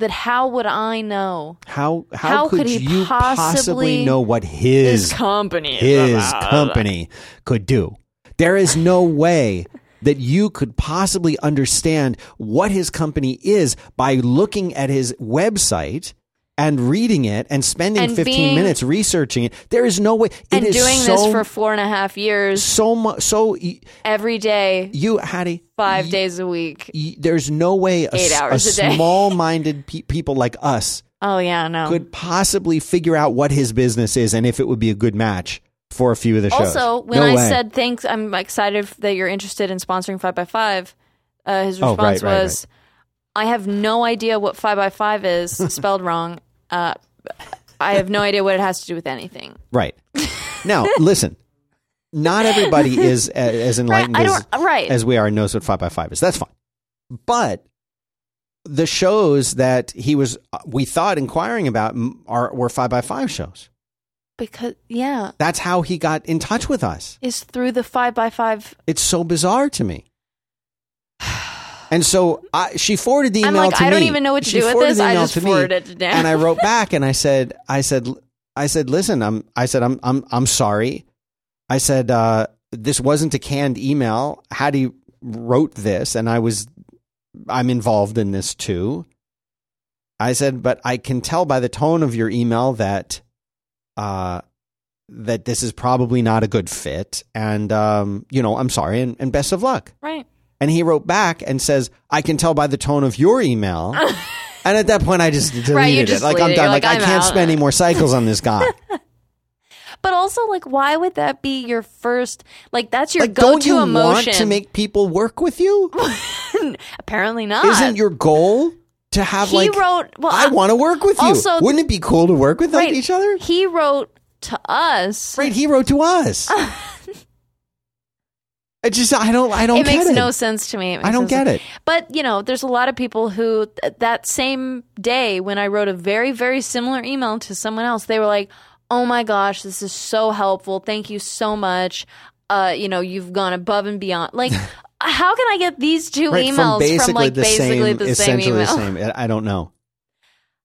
[SPEAKER 2] that how would I know
[SPEAKER 1] How how,
[SPEAKER 2] How
[SPEAKER 1] could,
[SPEAKER 2] could he
[SPEAKER 1] you possibly
[SPEAKER 2] possibly-
[SPEAKER 1] know what his
[SPEAKER 2] his company
[SPEAKER 1] his company could do. There is no way that you could possibly understand what his company is by looking at his website and reading it and spending
[SPEAKER 2] And
[SPEAKER 1] 15
[SPEAKER 2] being-
[SPEAKER 1] minutes researching it. There is no way. It
[SPEAKER 2] and
[SPEAKER 1] is
[SPEAKER 2] doing
[SPEAKER 1] so,
[SPEAKER 2] this for four and a half years
[SPEAKER 1] so much. So
[SPEAKER 2] every day,
[SPEAKER 1] you, Hattie,
[SPEAKER 2] five days a week.
[SPEAKER 1] there's no way a,
[SPEAKER 2] Eight hours a day.
[SPEAKER 1] small-minded pe- people like us
[SPEAKER 2] Oh yeah, no.
[SPEAKER 1] could possibly figure out what his business is and if it would be a good match for a few of the shows.
[SPEAKER 2] Also, when
[SPEAKER 1] No
[SPEAKER 2] I
[SPEAKER 1] way.
[SPEAKER 2] said thanks, I'm excited that you're interested in sponsoring Five by Five. Uh, his
[SPEAKER 1] Oh,
[SPEAKER 2] response
[SPEAKER 1] right, right,
[SPEAKER 2] was, "I have no idea what Five by Five is spelled wrong. Uh, I have no idea what it has to do with anything.
[SPEAKER 1] Right. Now, listen. Not everybody is a- as enlightened
[SPEAKER 2] I
[SPEAKER 1] as,
[SPEAKER 2] don't. Right.
[SPEAKER 1] as we are and knows what 5 by 5 is. That's fine. But the shows that he was, uh, we thought, inquiring about m- are, were 5 by 5 shows.
[SPEAKER 2] because yeah,
[SPEAKER 1] That's how he got in touch with us.
[SPEAKER 2] is through the Five by Five.
[SPEAKER 1] It's so bizarre to me. And so I, she forwarded the
[SPEAKER 2] I'm
[SPEAKER 1] email
[SPEAKER 2] like,
[SPEAKER 1] to me.
[SPEAKER 2] I don't even know what to
[SPEAKER 1] She
[SPEAKER 2] do with this. I just
[SPEAKER 1] to me,
[SPEAKER 2] forwarded it down.
[SPEAKER 1] and I wrote back and I said, I said, I said, listen, I'm, I said, I'm, I'm, I'm sorry. I said, uh, this wasn't a canned email. Hattie wrote this, and I was, I'm involved in this too. I said, but I can tell by the tone of your email that, uh, that this is probably not a good fit, and um, you know, I'm sorry, and, and best of luck.
[SPEAKER 2] right.
[SPEAKER 1] And he wrote back and says, I can tell by the tone of your email. and at that point, I just deleted
[SPEAKER 2] Right, you
[SPEAKER 1] it.
[SPEAKER 2] just
[SPEAKER 1] Like, I'm
[SPEAKER 2] it.
[SPEAKER 1] done. Like,
[SPEAKER 2] like,
[SPEAKER 1] I can't
[SPEAKER 2] out.
[SPEAKER 1] spend any more cycles on this guy.
[SPEAKER 2] But also, like, why would that be your first? Like, that's your
[SPEAKER 1] like, don't
[SPEAKER 2] go-to
[SPEAKER 1] you
[SPEAKER 2] emotion.
[SPEAKER 1] want to make people work with you?
[SPEAKER 2] Apparently not.
[SPEAKER 1] Isn't your goal to have,
[SPEAKER 2] he
[SPEAKER 1] like,
[SPEAKER 2] wrote? Well,
[SPEAKER 1] I want to work with you?
[SPEAKER 2] also-
[SPEAKER 1] Wouldn't it be cool to work with like,
[SPEAKER 2] right,
[SPEAKER 1] each other?
[SPEAKER 2] He wrote to us.
[SPEAKER 1] Right. He wrote to us. I just, I don't, I don't
[SPEAKER 2] it makes
[SPEAKER 1] it.
[SPEAKER 2] no sense to me.
[SPEAKER 1] I don't get it.
[SPEAKER 2] But you know, there's a lot of people who th- that same day when I wrote a very very similar email to someone else, they were like, "Oh my gosh, this is so helpful. Thank you so much. Uh, you know, you've gone above and beyond." Like, how can I get these two
[SPEAKER 1] Right,
[SPEAKER 2] emails
[SPEAKER 1] from basically
[SPEAKER 2] like
[SPEAKER 1] the
[SPEAKER 2] basically
[SPEAKER 1] same,
[SPEAKER 2] the same
[SPEAKER 1] essentially
[SPEAKER 2] email?
[SPEAKER 1] the same. I I don't know.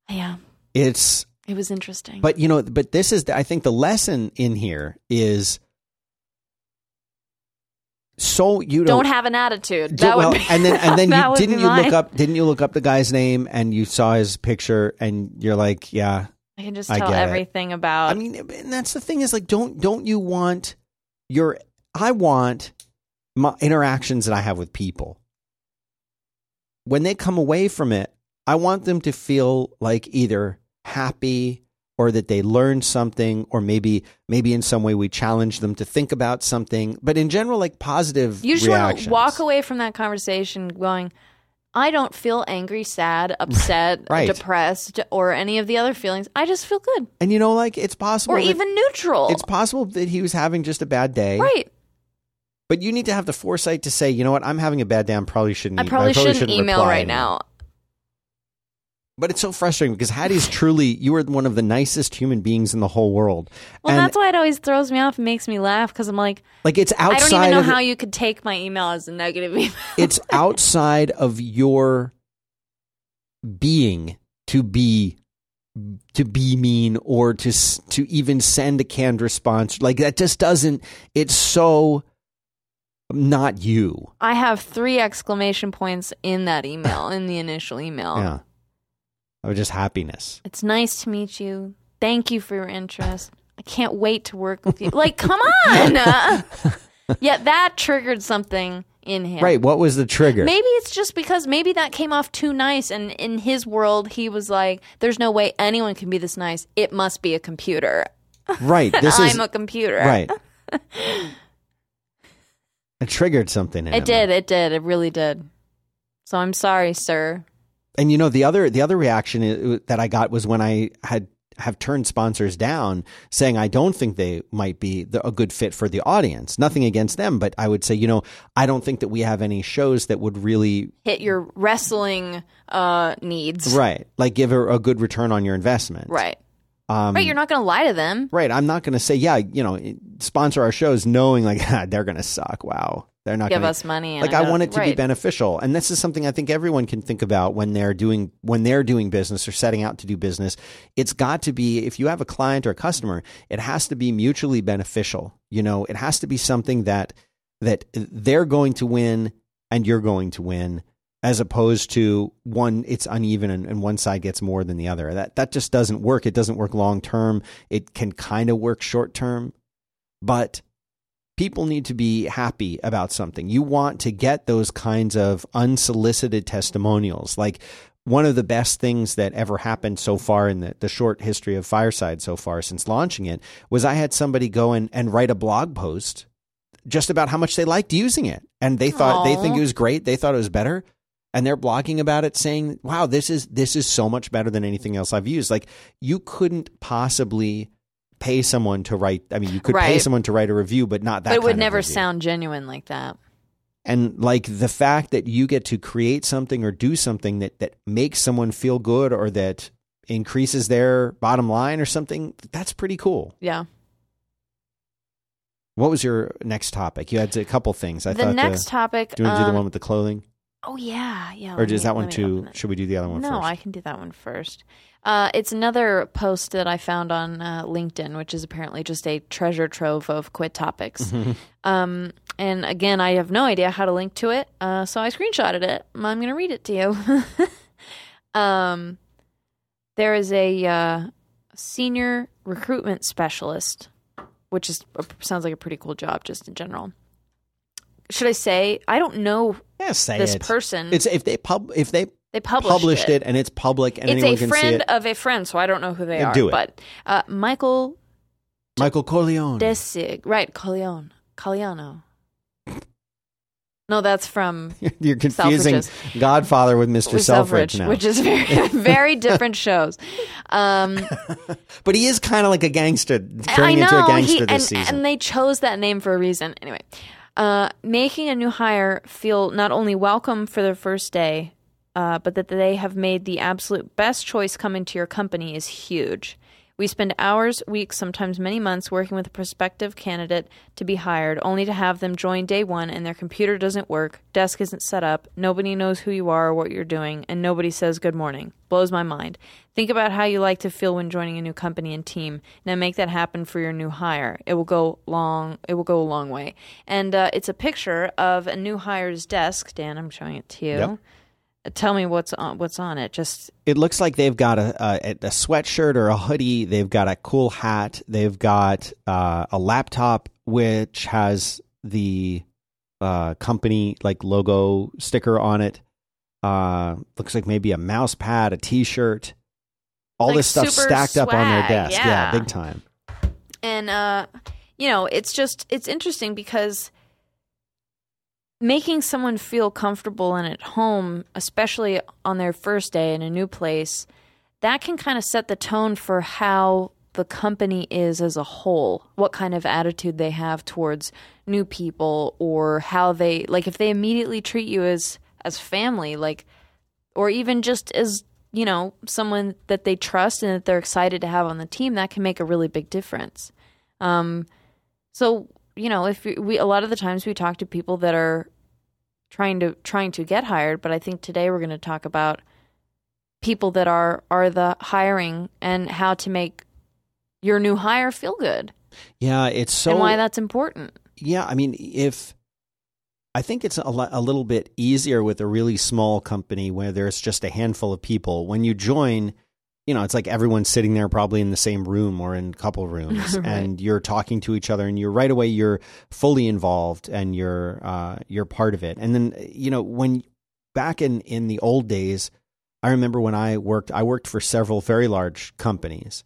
[SPEAKER 2] Yeah,
[SPEAKER 1] It's,
[SPEAKER 2] it was interesting.
[SPEAKER 1] But you know, but this is I think the lesson in here is so you
[SPEAKER 2] Don't have an attitude. That
[SPEAKER 1] well,
[SPEAKER 2] would be,
[SPEAKER 1] and then and then you, didn't you look up didn't you look up the guy's name and you saw his picture and you're like, yeah.
[SPEAKER 2] I can just tell
[SPEAKER 1] get it.
[SPEAKER 2] everything about.
[SPEAKER 1] I mean, and that's the thing is like, don't don't you want your? I want my interactions that I have with people when they come away from it. I want them to feel like either happy or that they learned something or maybe maybe in some way we challenge them to think about something but in general like positive
[SPEAKER 2] you just want to walk away from that conversation going, I don't feel angry, sad, upset,
[SPEAKER 1] Right.
[SPEAKER 2] depressed, or any of the other feelings. I just feel good.
[SPEAKER 1] and you know like it's possible
[SPEAKER 2] Or
[SPEAKER 1] that-
[SPEAKER 2] even neutral.
[SPEAKER 1] it's possible that he was having just a bad day
[SPEAKER 2] right.
[SPEAKER 1] but you need to have the foresight to say you know what i'm having a bad day i probably shouldn't
[SPEAKER 2] I probably, shouldn't, email
[SPEAKER 1] reply
[SPEAKER 2] right now.
[SPEAKER 1] But it's so frustrating because Hattie's truly, you are one of the nicest human beings in the whole world.
[SPEAKER 2] Well,
[SPEAKER 1] and
[SPEAKER 2] that's why it always throws me off and makes me laugh because I'm like,
[SPEAKER 1] like it's outside.
[SPEAKER 2] I don't even know
[SPEAKER 1] of
[SPEAKER 2] how you could take my email as a negative email.
[SPEAKER 1] it's outside of your being to be to be mean or to to even send a canned response. Like that just doesn't. It's so not you.
[SPEAKER 2] I have three exclamation points in that email, in the initial email.
[SPEAKER 1] Yeah, of just happiness.
[SPEAKER 2] It's nice to meet you. Thank you for your interest. I can't wait to work with you. Like, come on. yeah, that triggered something in him.
[SPEAKER 1] Right. What was the trigger?
[SPEAKER 2] Maybe it's just because maybe that came off too nice, and in his world, he was like, "There's no way anyone can be this nice. It must be a computer.
[SPEAKER 1] Right. This
[SPEAKER 2] I'm a computer."
[SPEAKER 1] right. It triggered something in him.
[SPEAKER 2] It did. It did. It really did. So I'm sorry, sir.
[SPEAKER 1] And you know the other the other reaction that I got was when I had have turned sponsors down, saying I don't think they might be the, a good fit for the audience. Nothing against them, but I would say you know I don't think that we have any shows that would really
[SPEAKER 2] Hit your wrestling uh, needs.
[SPEAKER 1] right like give a, a good return on your investment.
[SPEAKER 2] Right.
[SPEAKER 1] Um,
[SPEAKER 2] right. You're not going to lie to them.
[SPEAKER 1] Right. I'm not going to say yeah. You know, sponsor our shows knowing like they're going to suck. Wow. They're not
[SPEAKER 2] Give
[SPEAKER 1] gonna,
[SPEAKER 2] us money. And
[SPEAKER 1] like I want it to be beneficial, and this is something I think everyone can think about when they're doing when they're doing business or setting out to do business. It's got to be if you have a client or a customer, it has to be mutually beneficial. You know, it has to be something that that they're going to win and you're going to win, as opposed to one it's uneven and, and one side gets more than the other. That that just doesn't work. It doesn't work long term. It can kind of work short term, but people need to be happy about something. You want to get those kinds of unsolicited testimonials. Like one of the best things that ever happened so far in the, the short history of Fireside so far since launching it was I had somebody go in and write a blog post just about how much they liked using it. And they thought they think it was great. They thought it was better. And they're blogging about it saying, wow, this is this is so much better than anything else I've used. Like you couldn't possibly pay someone to write I mean you could pay someone to write a review, but not that
[SPEAKER 2] But it would never
[SPEAKER 1] review.
[SPEAKER 2] sound genuine like that.
[SPEAKER 1] and like the fact that you get to create something or do something that that makes someone feel good or that increases their bottom line or something that's pretty cool
[SPEAKER 2] Yeah.
[SPEAKER 1] what was your next topic you had a couple things i thought
[SPEAKER 2] the
[SPEAKER 1] thought
[SPEAKER 2] next
[SPEAKER 1] the,
[SPEAKER 2] topic.
[SPEAKER 1] do you want to do
[SPEAKER 2] um,
[SPEAKER 1] the one with the clothing
[SPEAKER 2] Oh yeah, yeah.
[SPEAKER 1] or is
[SPEAKER 2] me-
[SPEAKER 1] that one too should we do the other one
[SPEAKER 2] no,
[SPEAKER 1] first
[SPEAKER 2] I can do that one first. Uh, it's another post that I found on uh, LinkedIn, which is apparently just a treasure trove of quit topics.
[SPEAKER 1] Mm-hmm.
[SPEAKER 2] Um, and again, I have no idea how to link to it, uh, so I screenshotted it. I'm going to read it to you. um, there is a uh, senior recruitment specialist, which is sounds like a pretty cool job, just in general. Should I say I don't know
[SPEAKER 1] yeah say
[SPEAKER 2] this
[SPEAKER 1] it
[SPEAKER 2] person?
[SPEAKER 1] it's if they pub if they
[SPEAKER 2] they published,
[SPEAKER 1] published it. and it's public and
[SPEAKER 2] it's
[SPEAKER 1] anyone
[SPEAKER 2] a
[SPEAKER 1] can see
[SPEAKER 2] friend
[SPEAKER 1] it
[SPEAKER 2] of a friend, so I don't know who they
[SPEAKER 1] Yeah,
[SPEAKER 2] are.
[SPEAKER 1] do it.
[SPEAKER 2] But uh, Michael
[SPEAKER 1] michael corleone
[SPEAKER 2] Desig, right? Corleone, Coliano. No, that's from
[SPEAKER 1] you're confusing
[SPEAKER 2] Selfridges.
[SPEAKER 1] godfather with mr selfridge,
[SPEAKER 2] Selfridge,
[SPEAKER 1] now
[SPEAKER 2] which is very, very different shows. Um,
[SPEAKER 1] but he is kind of like a gangster
[SPEAKER 2] I
[SPEAKER 1] turning into a
[SPEAKER 2] know
[SPEAKER 1] gangster
[SPEAKER 2] he,
[SPEAKER 1] this
[SPEAKER 2] and,
[SPEAKER 1] season
[SPEAKER 2] and they chose that name for a reason. Anyway, uh, making a new hire feel not only welcome for their first day, uh, but that they have made the absolute best choice coming to your company is huge. We spend hours, weeks, sometimes many months working with a prospective candidate to be hired, only to have them join day one and their computer doesn't work, desk isn't set up, nobody knows who you are or what you're doing, and nobody says good morning. Blows my mind. Think about how you like to feel when joining a new company and team. Now make that happen for your new hire. It will go long. It will go a long way. And uh, it's a picture of a new hire's desk. Dan, I'm showing it to you.
[SPEAKER 1] Yep.
[SPEAKER 2] Tell me what's on what's on it. Just
[SPEAKER 1] It looks like they've got a, a, a sweatshirt or a hoodie. They've got a cool hat. They've got uh, a laptop which has the uh, company like logo sticker on it. Uh, looks like maybe a mouse pad, a T-shirt. All
[SPEAKER 2] Like
[SPEAKER 1] this stuff stacked up on their
[SPEAKER 2] swag,
[SPEAKER 1] desk.
[SPEAKER 2] yeah.
[SPEAKER 1] big time.
[SPEAKER 2] and uh you know it's just it's interesting because making someone feel comfortable and at home especially on their first day in a new place that can kind of set the tone for how the company is as a whole what kind of attitude they have towards new people or how they like if they immediately treat you as as family like or even just as you know someone that they trust and that they're excited to have on the team that can make a really big difference. Um so you know if we a lot of the times we talk to people that are trying to trying to get hired but i think today we're going to talk about people that are are the hiring and how to make your new hire feel good
[SPEAKER 1] Yeah, it's so
[SPEAKER 2] and why that's important
[SPEAKER 1] Yeah, I mean, if I think it's a, a little bit easier with a really small company where there's just a handful of people. When you join, you know, it's like everyone's sitting there probably in the same room or in a couple rooms,
[SPEAKER 2] Right.
[SPEAKER 1] and you're talking to each other, and you're right away you're fully involved and you're uh, you're part of it. And then you know when back in in the old days, I remember when I worked, I worked for several very large companies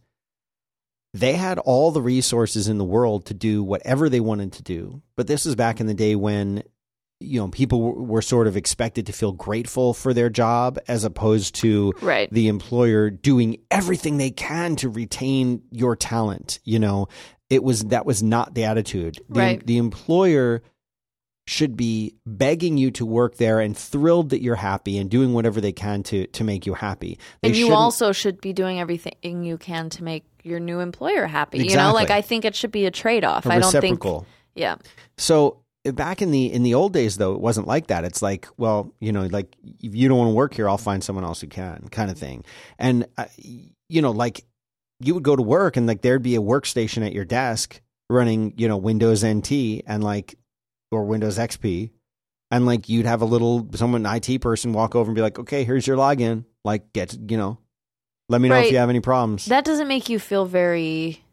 [SPEAKER 1] they had all the resources in the world to do whatever they wanted to do. But this is back in the day when you know people were, were sort of expected to feel grateful for their job as opposed to
[SPEAKER 2] Right.
[SPEAKER 1] the employer doing everything they can to retain your talent, you know. It was that was not the attitude. The,
[SPEAKER 2] Right.
[SPEAKER 1] the employer should be begging you to work there and thrilled that you're happy and doing whatever they can to to make you happy. They
[SPEAKER 2] and you
[SPEAKER 1] shouldn't-
[SPEAKER 2] also should be doing everything you can to make your new employer happy. You know, like I think it should be a trade off. I don't think. Yeah.
[SPEAKER 1] So back in the in the old days though it wasn't like that. It's like well you know like if you don't want to work here i'll find someone else who can kind of thing. And uh, you know like you would go to work and like there'd be a workstation at your desk running you know windows nt and like or windows xp and like you'd have a little someone an IT person walk over and be like okay here's your login. Like get you know let me know if you have any problems.
[SPEAKER 2] That doesn't make you feel very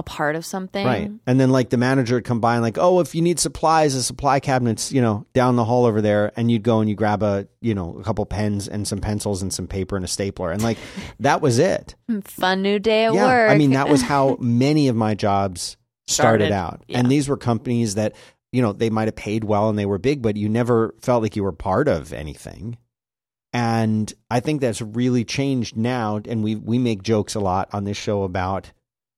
[SPEAKER 2] a part of something.
[SPEAKER 1] Right. And then like the manager would come by and like, oh, if you need supplies, the supply cabinet's, you know, down the hall over there. And you'd go and you grab a, you know, a couple pens and some pencils and some paper and a stapler. And like that was it.
[SPEAKER 2] Fun new day at
[SPEAKER 1] yeah.
[SPEAKER 2] work.
[SPEAKER 1] I mean, that was how many of my jobs started,
[SPEAKER 2] Started,
[SPEAKER 1] out.
[SPEAKER 2] yeah.
[SPEAKER 1] And these were companies that, you know, they might have paid well and they were big, but you never felt like you were part of anything. And I think that's really changed now. And we we make jokes a lot on this show about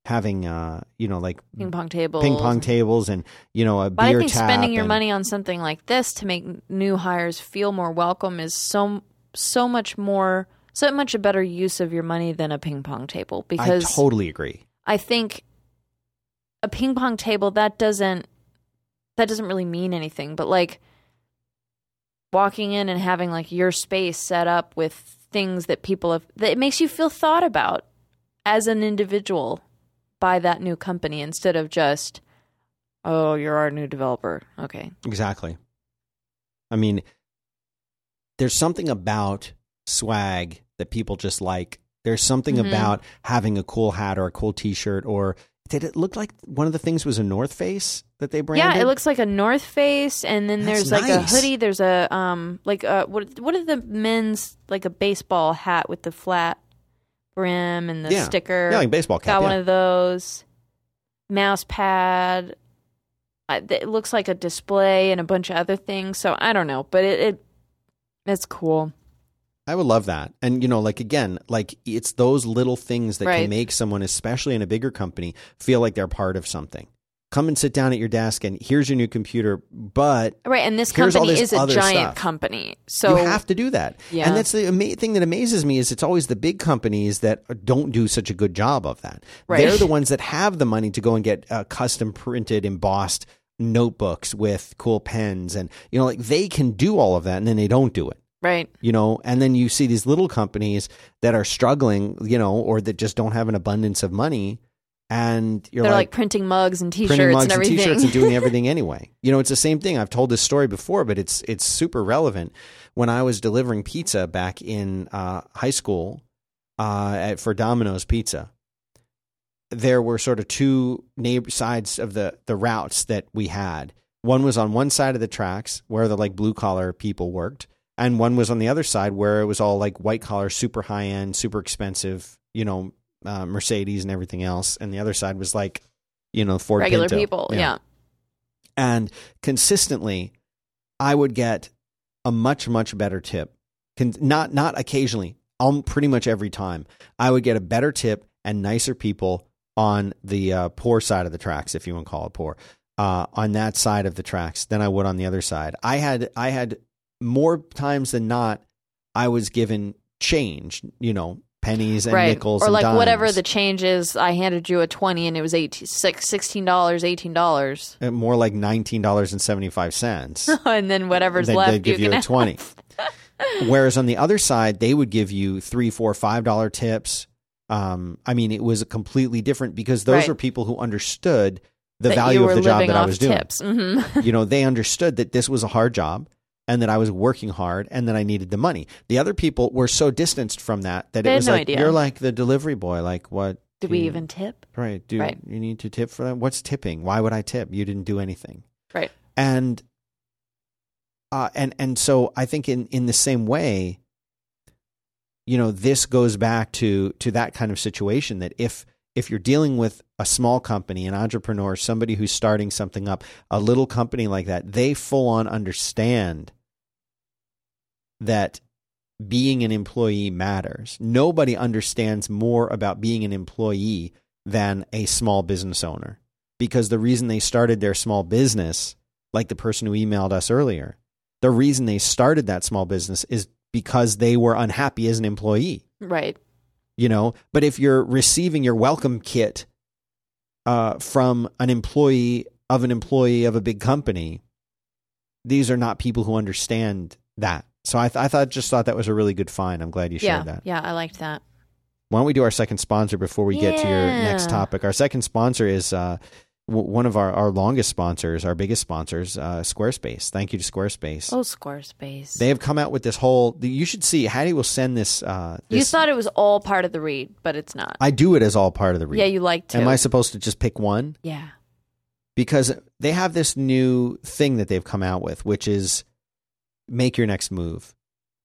[SPEAKER 1] having, uh, you know, like
[SPEAKER 2] ping pong tables.
[SPEAKER 1] ping pong tables and you know a
[SPEAKER 2] But
[SPEAKER 1] beer
[SPEAKER 2] I think
[SPEAKER 1] tap
[SPEAKER 2] spending your
[SPEAKER 1] and-
[SPEAKER 2] money on something like this to make new hires feel more welcome is so so much more so much a better use of your money than a ping pong table because
[SPEAKER 1] I totally agree.
[SPEAKER 2] I think a ping pong table that doesn't that doesn't really mean anything, but like walking in and having like your space set up with things that people have that it makes you feel thought about as an individual by that new company instead of just oh, you're our new developer. Okay.
[SPEAKER 1] Exactly. I mean, there's something about swag that people just like. There's something
[SPEAKER 2] Mhm.
[SPEAKER 1] about having a cool hat or a cool T-shirt or did it look like one of the things was a North Face that they branded?
[SPEAKER 2] Yeah, it looks like a North Face, and then
[SPEAKER 1] That's
[SPEAKER 2] there's like
[SPEAKER 1] nice.
[SPEAKER 2] a hoodie. There's a um, like uh, what what are the men's like a baseball hat with the flat brim and the
[SPEAKER 1] Yeah.
[SPEAKER 2] sticker?
[SPEAKER 1] yeah, like baseball cap.
[SPEAKER 2] Got
[SPEAKER 1] yeah.
[SPEAKER 2] one of those. Mouse pad. It looks like a display and a bunch of other things. So I don't know, but it, it it's cool.
[SPEAKER 1] I would love that. And you know, like again, like it's those little things that
[SPEAKER 2] Right.
[SPEAKER 1] can make someone, especially in a bigger company, feel like they're part of something. Come and sit down at your desk and here's your new computer, but
[SPEAKER 2] Right, and this company
[SPEAKER 1] this
[SPEAKER 2] is a giant
[SPEAKER 1] stuff.
[SPEAKER 2] company. So
[SPEAKER 1] you have to do that.
[SPEAKER 2] Yeah.
[SPEAKER 1] And that's the ama- thing that amazes me is it's always the big companies that don't do such a good job of that.
[SPEAKER 2] Right.
[SPEAKER 1] They're the ones that have the money to go and get uh, custom printed, embossed notebooks with cool pens, and you know, like they can do all of that, and then they don't do it.
[SPEAKER 2] right.
[SPEAKER 1] You know, and then you see these little companies that are struggling, you know, or that just don't have an abundance of money, and you're
[SPEAKER 2] They're like,
[SPEAKER 1] like
[SPEAKER 2] printing mugs and t-shirts
[SPEAKER 1] printing mugs
[SPEAKER 2] and everything.
[SPEAKER 1] t-shirts and doing everything anyway. You know, it's the same thing. I've told this story before, but it's it's super relevant. When I was delivering pizza back in uh, high school uh, at, for Domino's Pizza, there were sort of two neighbor sides of the the routes that we had. One was on one side of the tracks where the like blue collar people worked, and one was on the other side where it was all like white collar, super high end, super expensive, you know, uh, Mercedes and everything else. And the other side was like, you know, Ford
[SPEAKER 2] Regular
[SPEAKER 1] Pinto.
[SPEAKER 2] people. Yeah.
[SPEAKER 1] And consistently, I would get a much much better tip. Con- not not occasionally, um, pretty much every time. I would get a better tip and nicer people on the uh, poor side of the tracks, if you want to call it poor, uh, on that side of the tracks than I would on the other side. I had I had more times than not, I was given change, you know, pennies and
[SPEAKER 2] right.
[SPEAKER 1] nickels
[SPEAKER 2] or
[SPEAKER 1] and
[SPEAKER 2] like whatever the change is, I handed you a 20 and it was 18, six- $16, $18.
[SPEAKER 1] Uh, more like nineteen dollars and seventy five cents.
[SPEAKER 2] and then whatever's
[SPEAKER 1] They-
[SPEAKER 2] left,
[SPEAKER 1] they'd give
[SPEAKER 2] you
[SPEAKER 1] you, a twenty. Whereas on the other side, they would give you three, four, five dollar tips. Um, I mean, it was completely different because those
[SPEAKER 2] Right.
[SPEAKER 1] were people who understood the
[SPEAKER 2] that
[SPEAKER 1] value of the job that I was doing.
[SPEAKER 2] tips. hmm
[SPEAKER 1] you know, they understood that this was a hard job and that I was working hard and that I needed the money. The other people were so distanced from that that
[SPEAKER 2] They
[SPEAKER 1] it was
[SPEAKER 2] no
[SPEAKER 1] like
[SPEAKER 2] idea.
[SPEAKER 1] you're like the delivery boy. Like what?
[SPEAKER 2] Did
[SPEAKER 1] do
[SPEAKER 2] we
[SPEAKER 1] you-
[SPEAKER 2] even tip?
[SPEAKER 1] Right. Do
[SPEAKER 2] Right.
[SPEAKER 1] you need to tip for that? What's tipping? Why would I tip? You didn't do anything.
[SPEAKER 2] Right.
[SPEAKER 1] And uh and and so I think in in the same way you know this goes back to to that kind of situation that if if you're dealing with a small company, an entrepreneur, somebody who's starting something up, a little company like that, they full on understand that being an employee matters. Nobody understands more about being an employee than a small business owner because the reason they started their small business, like the person who emailed us earlier, the reason they started that small business is because they were unhappy as an employee
[SPEAKER 2] Right.
[SPEAKER 1] you know but if you're receiving your welcome kit uh, from an employee of an employee of a big company these are not people who understand that so i, th- I thought just thought that was a really good find i'm glad you
[SPEAKER 2] Yeah.
[SPEAKER 1] shared that
[SPEAKER 2] Yeah, I liked that.
[SPEAKER 1] why don't we do our second sponsor before we get to your next topic our second sponsor is uh, w- one of our, our longest sponsors our biggest sponsors uh, squarespace thank you to squarespace
[SPEAKER 2] Oh, Squarespace.
[SPEAKER 1] they have come out with this whole you should see hattie will send this, uh,
[SPEAKER 2] you
[SPEAKER 1] this
[SPEAKER 2] thought it was all part of the read, but it's not.
[SPEAKER 1] i do it as all part of the read
[SPEAKER 2] yeah, you liked to.
[SPEAKER 1] Am I supposed to just pick one?
[SPEAKER 2] yeah.
[SPEAKER 1] Because they have this new thing that they've come out with, which is make your next move.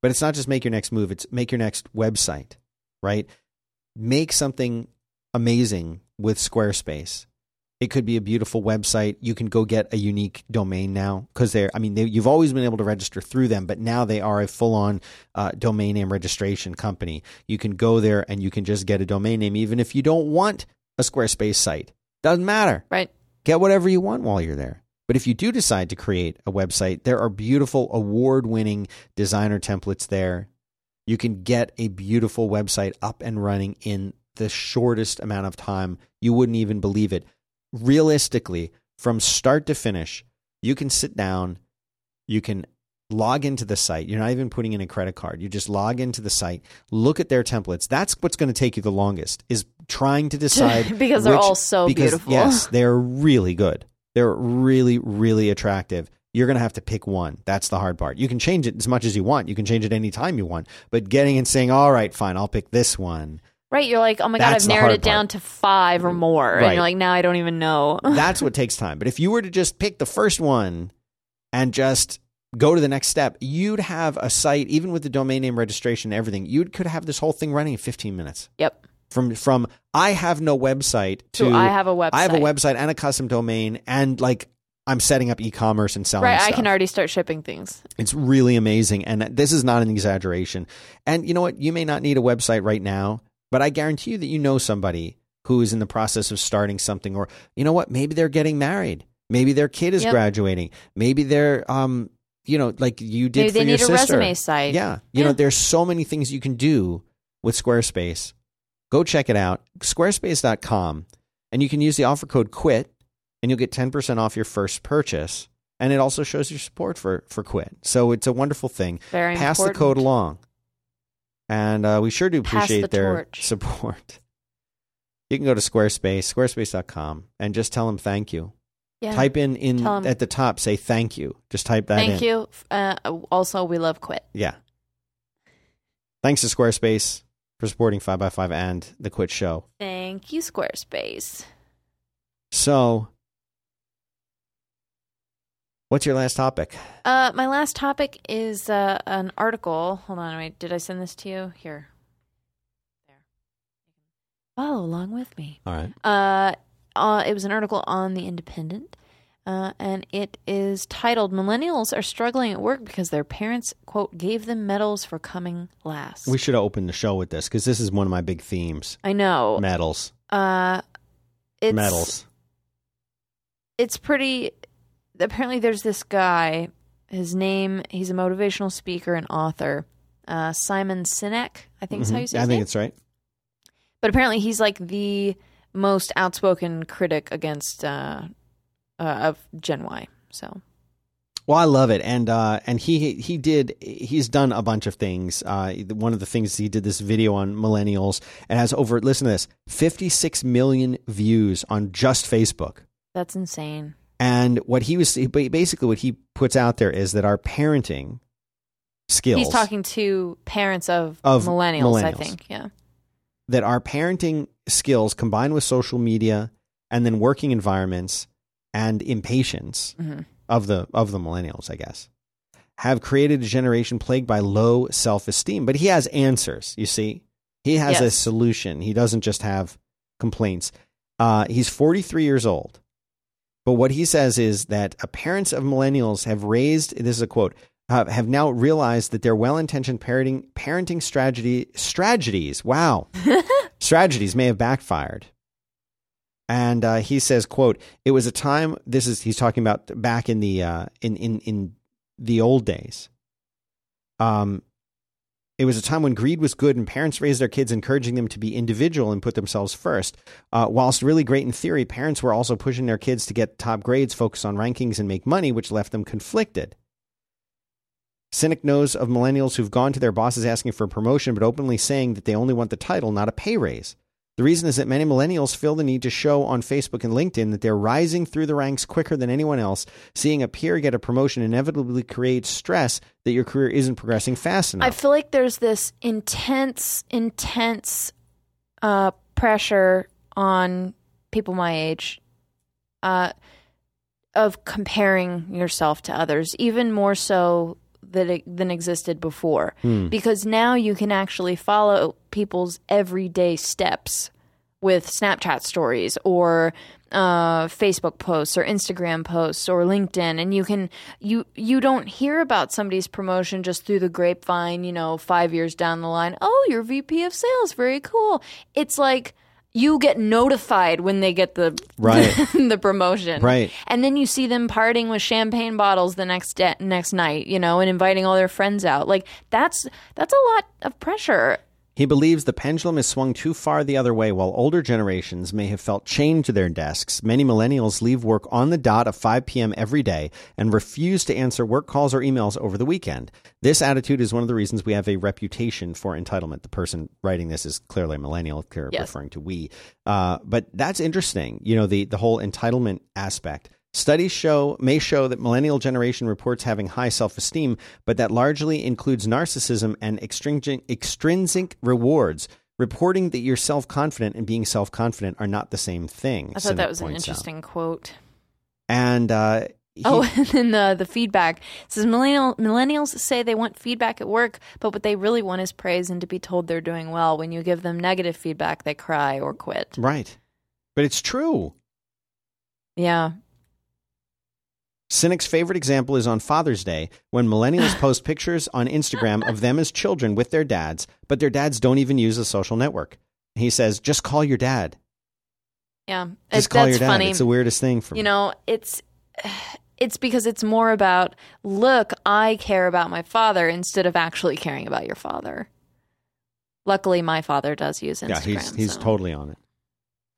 [SPEAKER 1] But it's not just make your next move, it's make your next website, right? Make something amazing with Squarespace. It could be a beautiful website. You can go get a unique domain now because they're, I mean, they, you've always been able to register through them, but now they are a full on uh, domain name registration company. You can go there and you can just get a domain name, even if you don't want a Squarespace site. Doesn't matter
[SPEAKER 2] Right.
[SPEAKER 1] get whatever you want while you're there. But if you do decide to create a website, there are beautiful award winning designer templates there. You can get a beautiful website up and running in the shortest amount of time. You wouldn't even believe it. Realistically, from start to finish, you can sit down, you can log into the site. You're not even putting in a credit card. You just log into the site, look at their templates. That's what's going to take you the longest is trying to decide
[SPEAKER 2] Because they're
[SPEAKER 1] which-
[SPEAKER 2] all so
[SPEAKER 1] because,
[SPEAKER 2] beautiful.
[SPEAKER 1] Yes, they're really good. They're really, really attractive. You're going to have to pick one. That's the hard part. You can change it as much as you want. You can change it anytime you want. But getting and saying, all right, fine, I'll pick this one.
[SPEAKER 2] Right. You're like, oh my God,
[SPEAKER 1] That's
[SPEAKER 2] I've narrowed it down to five or more.
[SPEAKER 1] Right.
[SPEAKER 2] And you're like, now I don't even know.
[SPEAKER 1] That's what takes time. But if you were to just pick the first one and just go to the next step, you'd have a site, even with the domain name registration and everything, you could have this whole thing running in 15 minutes.
[SPEAKER 2] yep.
[SPEAKER 1] From from I have no website to
[SPEAKER 2] I have a website.
[SPEAKER 1] I have a website and a custom domain and like I'm setting up e-commerce and selling stuff.
[SPEAKER 2] Right. I can already start shipping things.
[SPEAKER 1] It's really amazing. And this is not an exaggeration. And you know what? You may not need a website right now, but I guarantee you that you know somebody who is in the process of starting something, or you know what, maybe they're getting married, maybe their kid is
[SPEAKER 2] Yep.
[SPEAKER 1] graduating, maybe they're um, you know, like you did
[SPEAKER 2] Maybe
[SPEAKER 1] for
[SPEAKER 2] they
[SPEAKER 1] your
[SPEAKER 2] need a resume site.
[SPEAKER 1] Yeah, you know, there's so many things you can do with Squarespace. Go check it out, squarespace.com, and you can use the offer code QUIT, and you'll get 10% off your first purchase. And it also shows your support for for Quit. So it's a wonderful thing.
[SPEAKER 2] Very
[SPEAKER 1] Pass the code along, and uh, we sure do appreciate
[SPEAKER 2] the
[SPEAKER 1] their
[SPEAKER 2] torch.
[SPEAKER 1] support. You can go to Squarespace, squarespace.com, and just tell them thank you.
[SPEAKER 2] Yeah.
[SPEAKER 1] Type in in
[SPEAKER 2] Tell 'em-
[SPEAKER 1] at the top, say thank you. Just type that in.
[SPEAKER 2] Thank you. Uh, also, we love quit.
[SPEAKER 1] Yeah. Thanks to Squarespace for supporting 5x5 and the Quit Show.
[SPEAKER 2] Thank you, Squarespace.
[SPEAKER 1] So, what's your last topic?
[SPEAKER 2] Uh, my last topic is uh, an article. Hold on, wait. Did I send this to you? Here. There. Follow along with me.
[SPEAKER 1] All right.
[SPEAKER 2] Uh, uh, it was an article on The Independent, uh, and it is titled Millennials Are Struggling at Work Because Their Parents, quote, gave them medals for coming last.
[SPEAKER 1] We should have opened the show with this because this is one of my big themes.
[SPEAKER 2] I know.
[SPEAKER 1] Medals.
[SPEAKER 2] Uh, it's,
[SPEAKER 1] Medals.
[SPEAKER 2] It's pretty. Apparently, there's this guy. His name, he's a motivational speaker and author. Uh, Simon Sinek, I think is how you
[SPEAKER 1] Mhm.
[SPEAKER 2] say
[SPEAKER 1] I
[SPEAKER 2] his
[SPEAKER 1] think
[SPEAKER 2] name.
[SPEAKER 1] it's right.
[SPEAKER 2] But apparently, he's like the most outspoken critic against uh, uh, of Gen Y. So
[SPEAKER 1] Well, I love it, and uh, and he he did he's done a bunch of things. Uh, one of the things he did this video on millennials and has over listen to this fifty six million views on just Facebook.
[SPEAKER 2] that's insane.
[SPEAKER 1] And what he was basically what he puts out there is that our parenting skills
[SPEAKER 2] He's talking to parents of,
[SPEAKER 1] Of
[SPEAKER 2] millennials, I think. Yeah.
[SPEAKER 1] that our parenting skills combined with social media and then working environments and impatience
[SPEAKER 2] hmm
[SPEAKER 1] of the of the millennials, I guess, have created a generation plagued by low self-esteem. But he has answers, you see. He has a solution. He doesn't just have complaints. Uh, he's 43 years old. But what he says is that parents of millennials have raised, this is a quote, uh, have now realized that their well-intentioned parenting, parenting strategy, strategies, wow, strategies may have backfired. And uh, he says, "quote It was a time. This is he's talking about back in the uh, in in in the old days. Um, it was a time when greed was good and parents raised their kids, encouraging them to be individual and put themselves first. Uh, whilst really great in theory, parents were also pushing their kids to get top grades, focus on rankings, and make money, which left them conflicted. Sinek knows of millennials who've gone to their bosses asking for a promotion, but openly saying that they only want the title, not a pay raise. The reason is that many millennials feel the need to show on Facebook and LinkedIn that they're rising through the ranks quicker than anyone else. Seeing a peer get a promotion inevitably creates stress that your career isn't progressing fast enough.
[SPEAKER 2] I feel like there's this intense, intense uh, pressure on people my age uh, of comparing yourself to others, even more so that it, than existed before.
[SPEAKER 1] Hmm.
[SPEAKER 2] Because now you can actually follow people's everyday steps with Snapchat stories or uh, Facebook posts or Instagram posts or LinkedIn, and you can you you don't hear about somebody's promotion just through the grapevine. You know, five years down the line, oh, you're VP of sales, very cool. It's like you get notified when they get the
[SPEAKER 1] Right.
[SPEAKER 2] the promotion,
[SPEAKER 1] Right.
[SPEAKER 2] And then you see them partying with champagne bottles the next de- next night, you know, and inviting all their friends out. Like that's that's a lot of pressure.
[SPEAKER 1] He believes the pendulum has swung too far the other way. While older generations may have felt chained to their desks, many millennials leave work on the dot of 5 p.m. every day and refuse to answer work calls or emails over the weekend. This attitude is one of the reasons we have a reputation for entitlement. The person writing this is clearly a millennial,
[SPEAKER 2] Yes.
[SPEAKER 1] referring to we. Uh, but that's interesting. You know, the, the whole entitlement aspect. Studies show may show that millennial generation reports having high self-esteem, but that largely includes narcissism and extrinsic, extrinsic rewards. Reporting that you're self-confident and being self-confident are not the same thing.
[SPEAKER 2] I thought that was an
[SPEAKER 1] points out.
[SPEAKER 2] interesting quote.
[SPEAKER 1] And uh, he-
[SPEAKER 2] Oh, and then the the feedback It says millennial millennials say they want feedback at work, but what they really want is praise and to be told they're doing well. When you give them negative feedback, they cry or quit.
[SPEAKER 1] right, but it's true.
[SPEAKER 2] Yeah,
[SPEAKER 1] Sinek's favorite example is on Father's Day when millennials post pictures on Instagram of them as children with their dads, but their dads don't even use a social network. He says, just call your dad.
[SPEAKER 2] Yeah,
[SPEAKER 1] Just
[SPEAKER 2] It-
[SPEAKER 1] call
[SPEAKER 2] that's
[SPEAKER 1] your dad.
[SPEAKER 2] funny.
[SPEAKER 1] It's the weirdest thing for me.
[SPEAKER 2] you know, it's it's because it's more about look, I care about my father instead of actually caring about your father. Luckily, my father does use Instagram.
[SPEAKER 1] yeah, he's he's
[SPEAKER 2] so-
[SPEAKER 1] totally on it.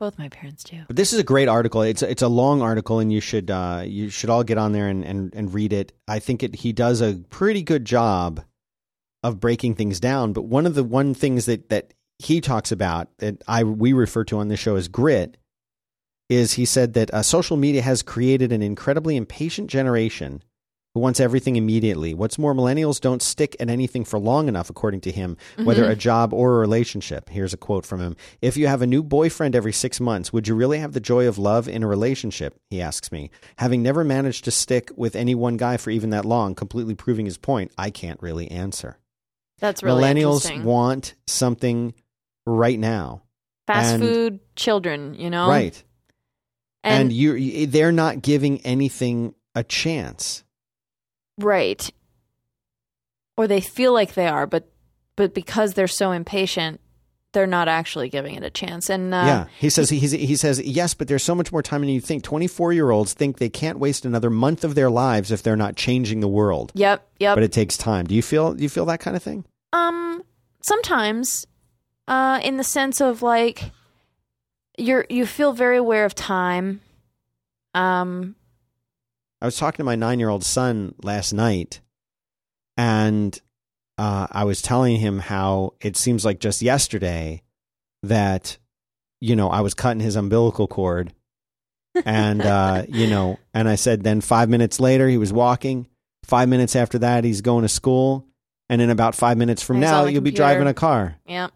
[SPEAKER 2] Both my parents do.
[SPEAKER 1] But this is a great article. It's it's a long article, and you should uh, you should all get on there and, and, and read it. I think it he does a pretty good job of breaking things down. But one of the one things that that he talks about that I we refer to on this show as grit is he said that uh, social media has created an incredibly impatient generation who wants everything immediately. What's more, millennials don't stick at anything for long enough, according to him, whether mm-hmm. a job or a relationship. Here's a quote from him If you have a new boyfriend every six months, would you really have the joy of love in a relationship? He asks me. Having never managed to stick with any one guy for even that long, completely proving his point, I can't really answer.
[SPEAKER 2] That's really
[SPEAKER 1] millennials want something right now.
[SPEAKER 2] Fast
[SPEAKER 1] and-
[SPEAKER 2] food children, you know,
[SPEAKER 1] Right. And,
[SPEAKER 2] And,
[SPEAKER 1] you they're not giving anything a chance.
[SPEAKER 2] Right, or they feel like they are, but but because they're so impatient, they're not actually giving it a chance. And uh,
[SPEAKER 1] yeah, he says he's, he says yes, but there's so much more time than you think. Twenty four year olds think they can't waste another month of their lives if they're not changing the world.
[SPEAKER 2] Yep, yep.
[SPEAKER 1] But it takes time. Do you feel do you feel that kind of thing?
[SPEAKER 2] Um, sometimes, uh, in the sense of like, you're you feel very aware of time. Um,
[SPEAKER 1] I was talking to my nine year old son last night, and uh, I was telling him how it seems like just yesterday that you know I was cutting his umbilical cord, and uh, you know, and I said then five minutes later he was walking. Five minutes after that he's going to school, and in about five minutes from
[SPEAKER 2] He's
[SPEAKER 1] now you'll be driving a car.
[SPEAKER 2] yeah,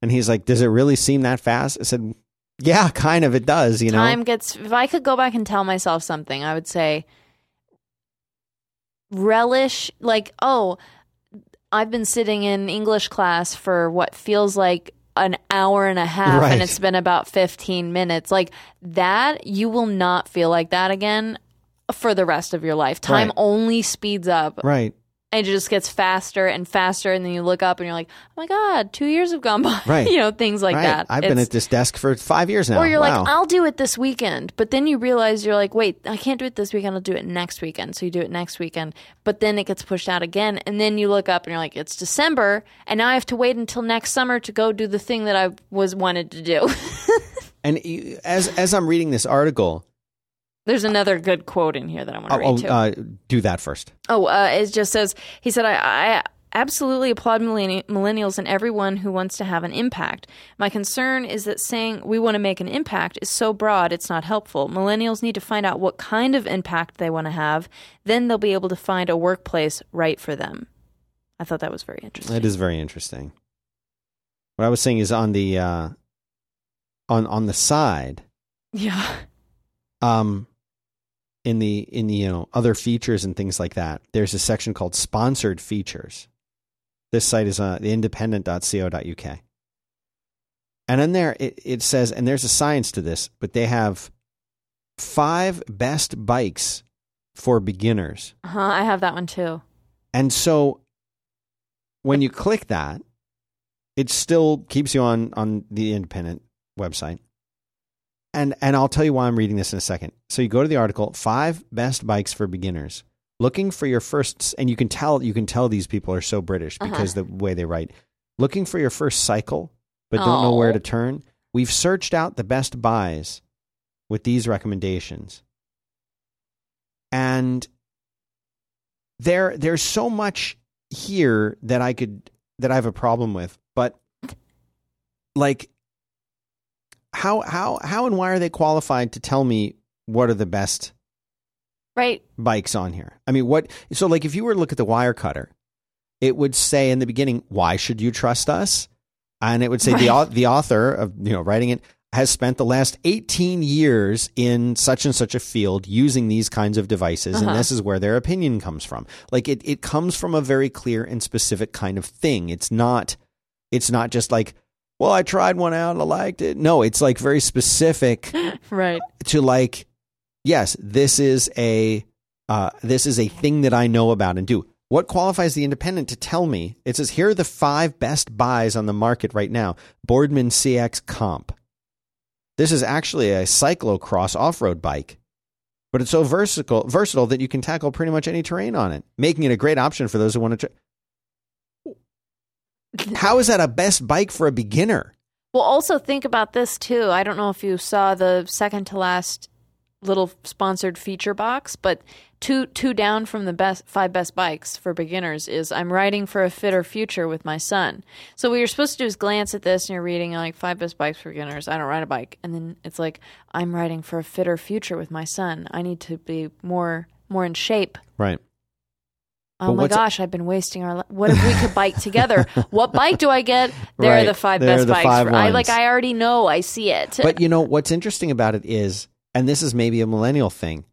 [SPEAKER 1] And he's like, "Does it really seem that fast?" I said, "Yeah, kind of. It does. You know."
[SPEAKER 2] time gets. If I could go back and tell myself something, I would say, relish. Like, oh, I've been sitting in English class for what feels like an hour and a half,
[SPEAKER 1] Right.
[SPEAKER 2] and it's been about fifteen minutes. Like that, you will not feel like that again. For the rest of your life, time
[SPEAKER 1] Right.
[SPEAKER 2] only speeds up
[SPEAKER 1] right.
[SPEAKER 2] And it just gets faster and faster and then you look up and you're like oh my god two years have gone by
[SPEAKER 1] Right.
[SPEAKER 2] you know things like
[SPEAKER 1] right.
[SPEAKER 2] that
[SPEAKER 1] I've been at this desk for five years now.
[SPEAKER 2] or you're
[SPEAKER 1] wow.
[SPEAKER 2] like i'll do it this weekend but then you realize you're like wait i can't do it this weekend i'll do it next weekend so you do it next weekend but then it gets pushed out again and then you look up and you're like it's december and now i have to wait until next summer to go do the thing that i was wanted to do
[SPEAKER 1] And as as I'm reading this article,
[SPEAKER 2] there's another good quote in here that i want to
[SPEAKER 1] oh,
[SPEAKER 2] read
[SPEAKER 1] oh,
[SPEAKER 2] too
[SPEAKER 1] uh, do that first.
[SPEAKER 2] Oh, uh, it just says he said I, I absolutely applaud millenni- millennials and everyone who wants to have an impact. My concern is that saying we want to make an impact is so broad it's not helpful. Millennials need to find out what kind of impact they want to have, then they'll be able to find a workplace right for them. I thought that was very interesting.
[SPEAKER 1] It is very interesting. What I was saying is on the uh, on on the side,
[SPEAKER 2] Yeah.
[SPEAKER 1] um, in the in the you know other features and things like that. There's a section called sponsored features. This site is uh, the independent.co.uk. And in there it, it says, and there's a science to this, but they have five best bikes for beginners.
[SPEAKER 2] Uh-huh, I have that one too.
[SPEAKER 1] And so when you click that, it still keeps you on on the independent website. And and I'll tell you why I'm reading this in a second. So you go to the article, five best bikes for beginners. Looking for your first and you can tell you can tell these people are so British uh-huh. because the way they write. Looking for your first cycle but don't know where
[SPEAKER 2] oh.
[SPEAKER 1] to turn. We've searched out the best buys with these recommendations. And there there's so much here that I could that I have a problem with, but like how how how and why are they qualified to tell me what are the best
[SPEAKER 2] Right.
[SPEAKER 1] bikes on here? I mean, what so like if you were to look at the Wirecutter, it would say in the beginning, "Why should you trust us?" And it would say the
[SPEAKER 2] Right.
[SPEAKER 1] au- the author of you know writing it has spent the last 18 years in such and such a field using these kinds of devices and
[SPEAKER 2] Uh-huh.
[SPEAKER 1] this is where their opinion comes from. Like it it comes from a very clear and specific kind of thing. It's not it's not just like, well, I tried one out and I liked it. No, it's like very specific
[SPEAKER 2] Right.
[SPEAKER 1] to like yes this is a uh, this is a thing that i know about and do what qualifies the independent to tell me it says here are the five best buys on the market right now boardman cx comp This is actually a cyclocross off road bike, but it's so versatile, versatile that you can tackle pretty much any terrain on it, making it a great option for those who want to. Tr- How is that a best bike for a beginner?
[SPEAKER 2] Well, also think about this too. I don't know if you saw the second to last little sponsored feature box, but two two down from the best five best bikes for beginners is I'm riding for a fitter future with my son. So what you're supposed to do is glance at this and you're reading like five best bikes for beginners. I don't ride a bike, and then it's like I'm riding for a fitter future with my son. I need to be more more in shape.
[SPEAKER 1] Right.
[SPEAKER 2] Oh my gosh, I've been wasting our. Li- what if we could bike together? what bike do I get? There
[SPEAKER 1] Right.
[SPEAKER 2] are the five
[SPEAKER 1] There
[SPEAKER 2] best
[SPEAKER 1] the
[SPEAKER 2] bikes.
[SPEAKER 1] five
[SPEAKER 2] for, I like. I already know. I see it.
[SPEAKER 1] But you know what's interesting about it is, and this is maybe a millennial thing.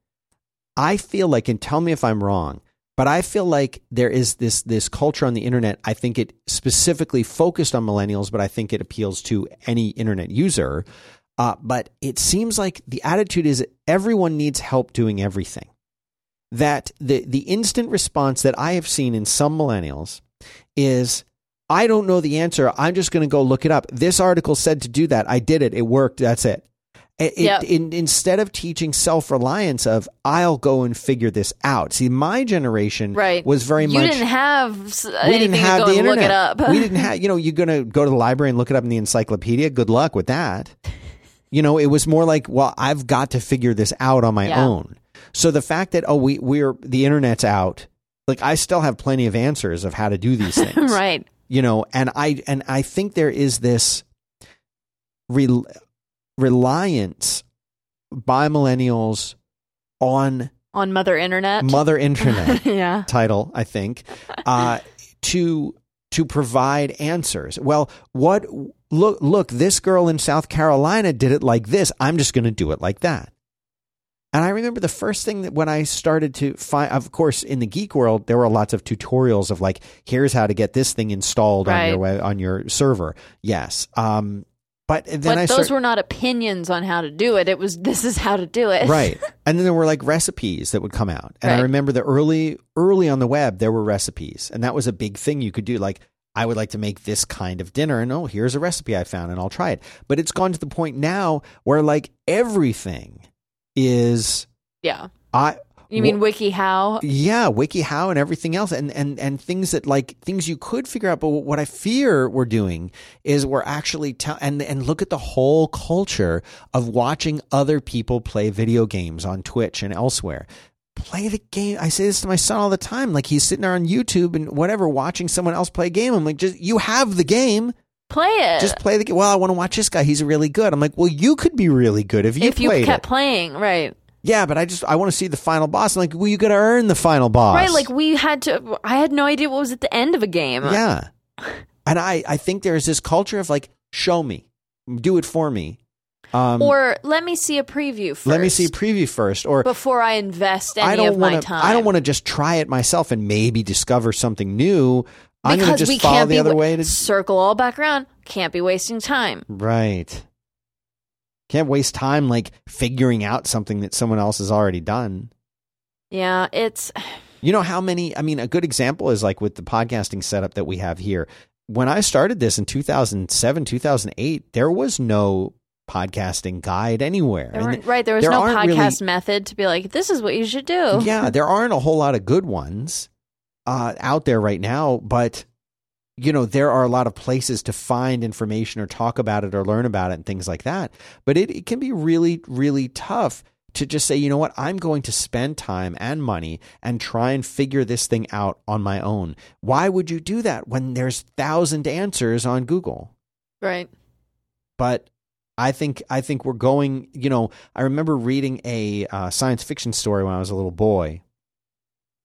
[SPEAKER 1] I feel like, and tell me if I'm wrong, but I feel like there is this this culture on the internet. I think it specifically focused on millennials, but I think it appeals to any internet user. Uh, but it seems like the attitude is everyone needs help doing everything. That the the instant response that I have seen in some millennials is I don't know the answer. I'm just going to go look it up. This article said to do that. I did it. It worked. That's it. It-
[SPEAKER 2] Yep.
[SPEAKER 1] in, instead of teaching self reliance of I'll go and figure this out. See, my generation
[SPEAKER 2] right.
[SPEAKER 1] was very
[SPEAKER 2] you
[SPEAKER 1] much.
[SPEAKER 2] didn't have
[SPEAKER 1] we didn't have
[SPEAKER 2] to go
[SPEAKER 1] the
[SPEAKER 2] and
[SPEAKER 1] internet.
[SPEAKER 2] look it up.
[SPEAKER 1] we didn't have. You know, you're going to go to the library and look it up in the encyclopedia. Good luck with that. You know, it was more like, well, I've got to figure this out on my
[SPEAKER 2] Yeah.
[SPEAKER 1] own. So the fact that oh, we we're the internet's out. Like I still have plenty of answers of how to do these things
[SPEAKER 2] right.
[SPEAKER 1] you know and i and i think there is this rel- reliance by millennials on
[SPEAKER 2] On Mother Internet.
[SPEAKER 1] mother internet
[SPEAKER 2] yeah.
[SPEAKER 1] title i think uh to to provide answers well what look look this girl in south carolina did it like this i'm just going to do it like that and I remember the first thing that when I started to find, of course, in the geek world, there were lots of tutorials of like, here's how to get this thing installed on your web, on your server. Yes. Um, but then
[SPEAKER 2] But
[SPEAKER 1] I
[SPEAKER 2] those
[SPEAKER 1] start,
[SPEAKER 2] were not opinions on how to do it. It was this is how to do it.
[SPEAKER 1] right. And then there were like recipes that would come out. And I remember the early, early on the web, there were recipes. And that was a big thing you could do. Like, I would like to make this kind of dinner. And oh, here's a recipe I found and I'll try it. But it's gone to the point now where like everything is,
[SPEAKER 2] Yeah.
[SPEAKER 1] I,
[SPEAKER 2] You mean WikiHow?
[SPEAKER 1] yeah wikihow and everything else and and and things that like things you could figure out but what i fear we're doing is we're actually tell and and look at the whole culture of watching other people play video games on twitch and elsewhere play the game i say this to my son all the time like he's sitting there on youtube and whatever watching someone else play a game i'm like just you have the game
[SPEAKER 2] Play it.
[SPEAKER 1] just play the game well i want to watch this guy he's really good i'm like well you could be really good if you
[SPEAKER 2] if you
[SPEAKER 1] played
[SPEAKER 2] kept
[SPEAKER 1] it
[SPEAKER 2] playing, right?
[SPEAKER 1] yeah but i just i want to see the final boss i'm like well you gotta earn the final boss
[SPEAKER 2] Right, like we had to I had no idea what was at the end of a game.
[SPEAKER 1] Yeah. And I, I think there's this culture of like, show me, do it for me. Um,
[SPEAKER 2] Or let me see a preview first.
[SPEAKER 1] let me see a preview first. Or
[SPEAKER 2] before I invest any
[SPEAKER 1] I don't
[SPEAKER 2] of my
[SPEAKER 1] want to.
[SPEAKER 2] time.
[SPEAKER 1] I don't want to just try it myself and maybe discover something new. I'm going to
[SPEAKER 2] because
[SPEAKER 1] just
[SPEAKER 2] we
[SPEAKER 1] follow
[SPEAKER 2] can't
[SPEAKER 1] the other
[SPEAKER 2] wa-
[SPEAKER 1] way to
[SPEAKER 2] circle all back around. Can't be wasting time.
[SPEAKER 1] right. Can't waste time like figuring out something that someone else has already done.
[SPEAKER 2] Yeah, it's
[SPEAKER 1] You know how many? I mean, a good example is like with the podcasting setup that we have here. When I started this in 2007, 2008, there was no podcasting guide anywhere.
[SPEAKER 2] there
[SPEAKER 1] And
[SPEAKER 2] right. There was
[SPEAKER 1] there
[SPEAKER 2] no
[SPEAKER 1] aren't really-
[SPEAKER 2] podcast method to be like, this is what you should do.
[SPEAKER 1] yeah, there aren't a whole lot of good ones uh, out there right now, but you know there are a lot of places to find information or talk about it or learn about it and things like that. But it, it can be really, really tough to just say, you know what, I'm going to spend time and money and try and figure this thing out on my own. Why would you do that when there's thousand answers on Google?
[SPEAKER 2] Right.
[SPEAKER 1] but I think I think we're going. You know, I remember reading a uh, science fiction story when I was a little boy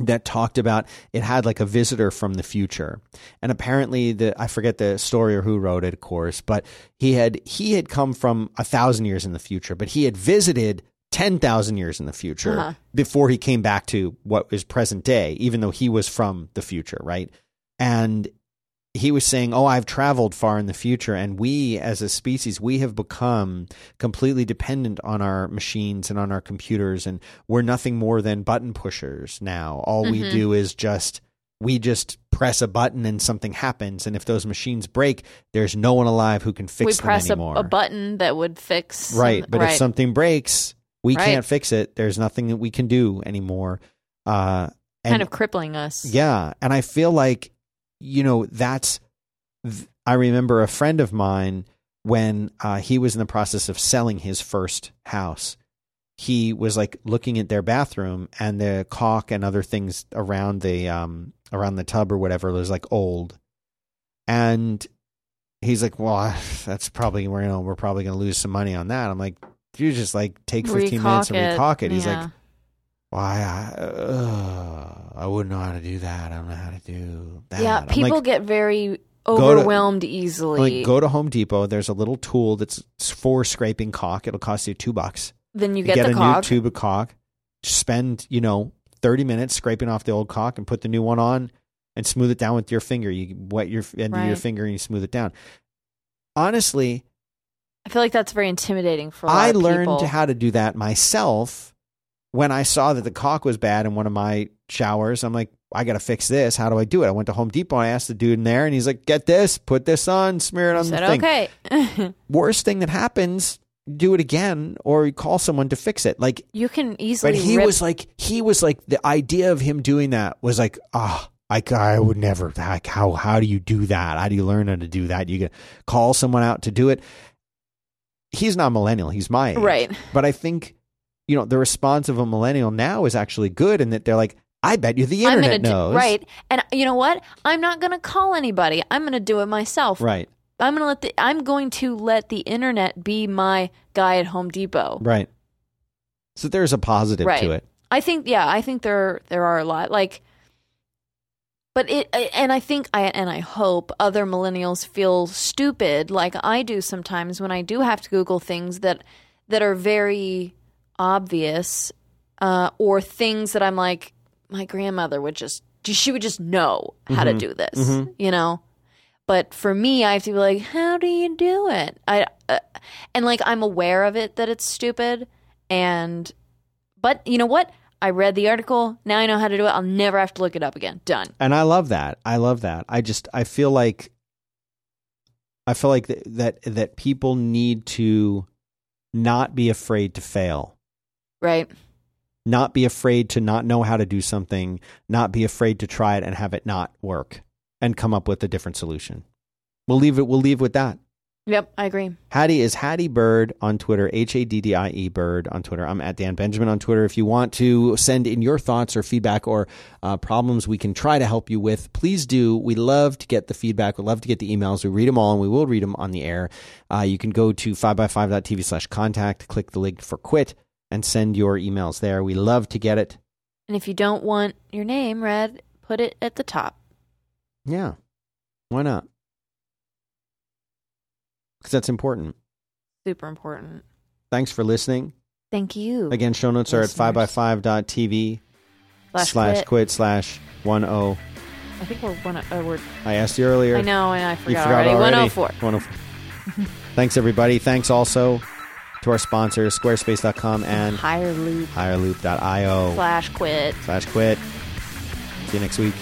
[SPEAKER 1] that talked about it had like a visitor from the future, and apparently the I forget the story or who wrote it, of course, but he had he had come from a thousand years in the future, but he had visited. 10,000 years in the future
[SPEAKER 2] Uh-huh.
[SPEAKER 1] before he came back to what is present day, even though he was from the future, right? And he was saying, "Oh, I've traveled far in the future, and we, as a species, we have become completely dependent on our machines and on our computers, and we're nothing more than button pushers now. All we
[SPEAKER 2] Mhm.
[SPEAKER 1] do is just we just press a button and something happens. And if those machines break, there's no one alive who can fix
[SPEAKER 2] we
[SPEAKER 1] them
[SPEAKER 2] press a,
[SPEAKER 1] anymore.
[SPEAKER 2] a button that would fix.
[SPEAKER 1] Right.
[SPEAKER 2] some-
[SPEAKER 1] But if something breaks, we
[SPEAKER 2] Right.
[SPEAKER 1] can't fix it. There's nothing that we can do anymore. Uh, and
[SPEAKER 2] kind of crippling us.
[SPEAKER 1] yeah. And I feel like, you know, that's, I remember a friend of mine when uh, he was in the process of selling his first house. He was like looking at their bathroom and the caulk and other things around the um around the tub or whatever was like old, and he's like, "Well, that's probably we're you know we're probably going to lose some money on that." I'm like, "You just like take 15 minutes and recaulk it." He's
[SPEAKER 2] Yeah.
[SPEAKER 1] like, why I, uh, I wouldn't know how to do that. I don't know how to do that.
[SPEAKER 2] yeah,
[SPEAKER 1] I'm
[SPEAKER 2] people
[SPEAKER 1] like,
[SPEAKER 2] get very overwhelmed
[SPEAKER 1] I'm
[SPEAKER 2] easily.
[SPEAKER 1] like, go to Home Depot. There's a little tool that's for scraping caulk. It'll cost you two bucks.
[SPEAKER 2] then you
[SPEAKER 1] You
[SPEAKER 2] get,
[SPEAKER 1] get
[SPEAKER 2] the
[SPEAKER 1] a
[SPEAKER 2] caulk.
[SPEAKER 1] new tube of caulk. Spend you know 30 minutes scraping off the old caulk and put the new one on and smooth it down with your finger. You wet your end of your finger and you smooth it down. Honestly,
[SPEAKER 2] I feel like that's very intimidating for a lot
[SPEAKER 1] I learned
[SPEAKER 2] people.
[SPEAKER 1] how to do that myself when I saw that the caulk was bad in one of my showers. I'm like, I got to fix this. How do I do it? I went to Home Depot. I asked the dude in there, and he's like, "Get this, put this on, smear it on the thing."
[SPEAKER 2] okay.
[SPEAKER 1] Worst thing that happens, do it again, or call someone to fix it. Like,
[SPEAKER 2] you can easily.
[SPEAKER 1] but he
[SPEAKER 2] rip-
[SPEAKER 1] was like, he was like, the idea of him doing that was like, ah. I, I would never like how how do you do that? How do you learn how to do that? You can call someone out to do it. He's not millennial. He's my age.
[SPEAKER 2] right.
[SPEAKER 1] But I think, you know, the response of a millennial now is actually good and that they're like, I bet you the internet knows.
[SPEAKER 2] right, and you know what? I'm not gonna call anybody. I'm gonna do it myself.
[SPEAKER 1] Right.
[SPEAKER 2] I'm gonna let the. I'm going to let the internet be my guy at Home Depot.
[SPEAKER 1] Right. So there's a positive
[SPEAKER 2] Right.
[SPEAKER 1] to it.
[SPEAKER 2] I think yeah, I think there there are a lot like but it and I think I and I hope other millennials feel stupid like I do sometimes when I do have to google things that that are very obvious uh, or things that I'm like my grandmother would just she would just know how to do this, you know. But for me, I have to be like, how do you do it? I uh, and like I'm aware of it that it's stupid and but you know what? I read the article. Now I know how to do it. I'll never have to look it up again. Done.
[SPEAKER 1] And I love that. I love that. I just I feel like I feel like that that, that people need to not be afraid to fail.
[SPEAKER 2] Right.
[SPEAKER 1] Not be afraid to not know how to do something, not be afraid to try it and have it not work and come up with a different solution. We'll leave it we'll leave with that.
[SPEAKER 2] Yep. I agree.
[SPEAKER 1] Haddie is Haddie Bird on Twitter, H A D D I E Bird on Twitter. I'm at Dan Benjamin on Twitter. If you want to send in your thoughts or feedback or uh, problems we can try to help you with, please do. We love to get the feedback. We love to get the emails. We read them all and we will read them on the air. Uh, you can go to 5by5.tv slash contact, click the link for quit, and send your emails there. We love to get it.
[SPEAKER 2] And if you don't want your name read, put it at the top.
[SPEAKER 1] Yeah. Why not? Because that's important.
[SPEAKER 2] Super important.
[SPEAKER 1] Thanks for listening.
[SPEAKER 2] Thank you.
[SPEAKER 1] Again, show notes are at
[SPEAKER 2] Listeners.
[SPEAKER 1] 5by5.tv.
[SPEAKER 2] Slash
[SPEAKER 1] slash
[SPEAKER 2] quit.
[SPEAKER 1] quit slash one oh.
[SPEAKER 2] I think we're one. Uh, we're.
[SPEAKER 1] I asked you earlier.
[SPEAKER 2] I know, and I
[SPEAKER 1] You
[SPEAKER 2] forgot,
[SPEAKER 1] forgot
[SPEAKER 2] already.
[SPEAKER 1] already.
[SPEAKER 2] 104.
[SPEAKER 1] 104. Thanks everybody. Thanks also to our sponsors, squarespace.com and
[SPEAKER 2] Hire Loop
[SPEAKER 1] hireloop.io
[SPEAKER 2] slash quit.
[SPEAKER 1] slash quit. See you next week.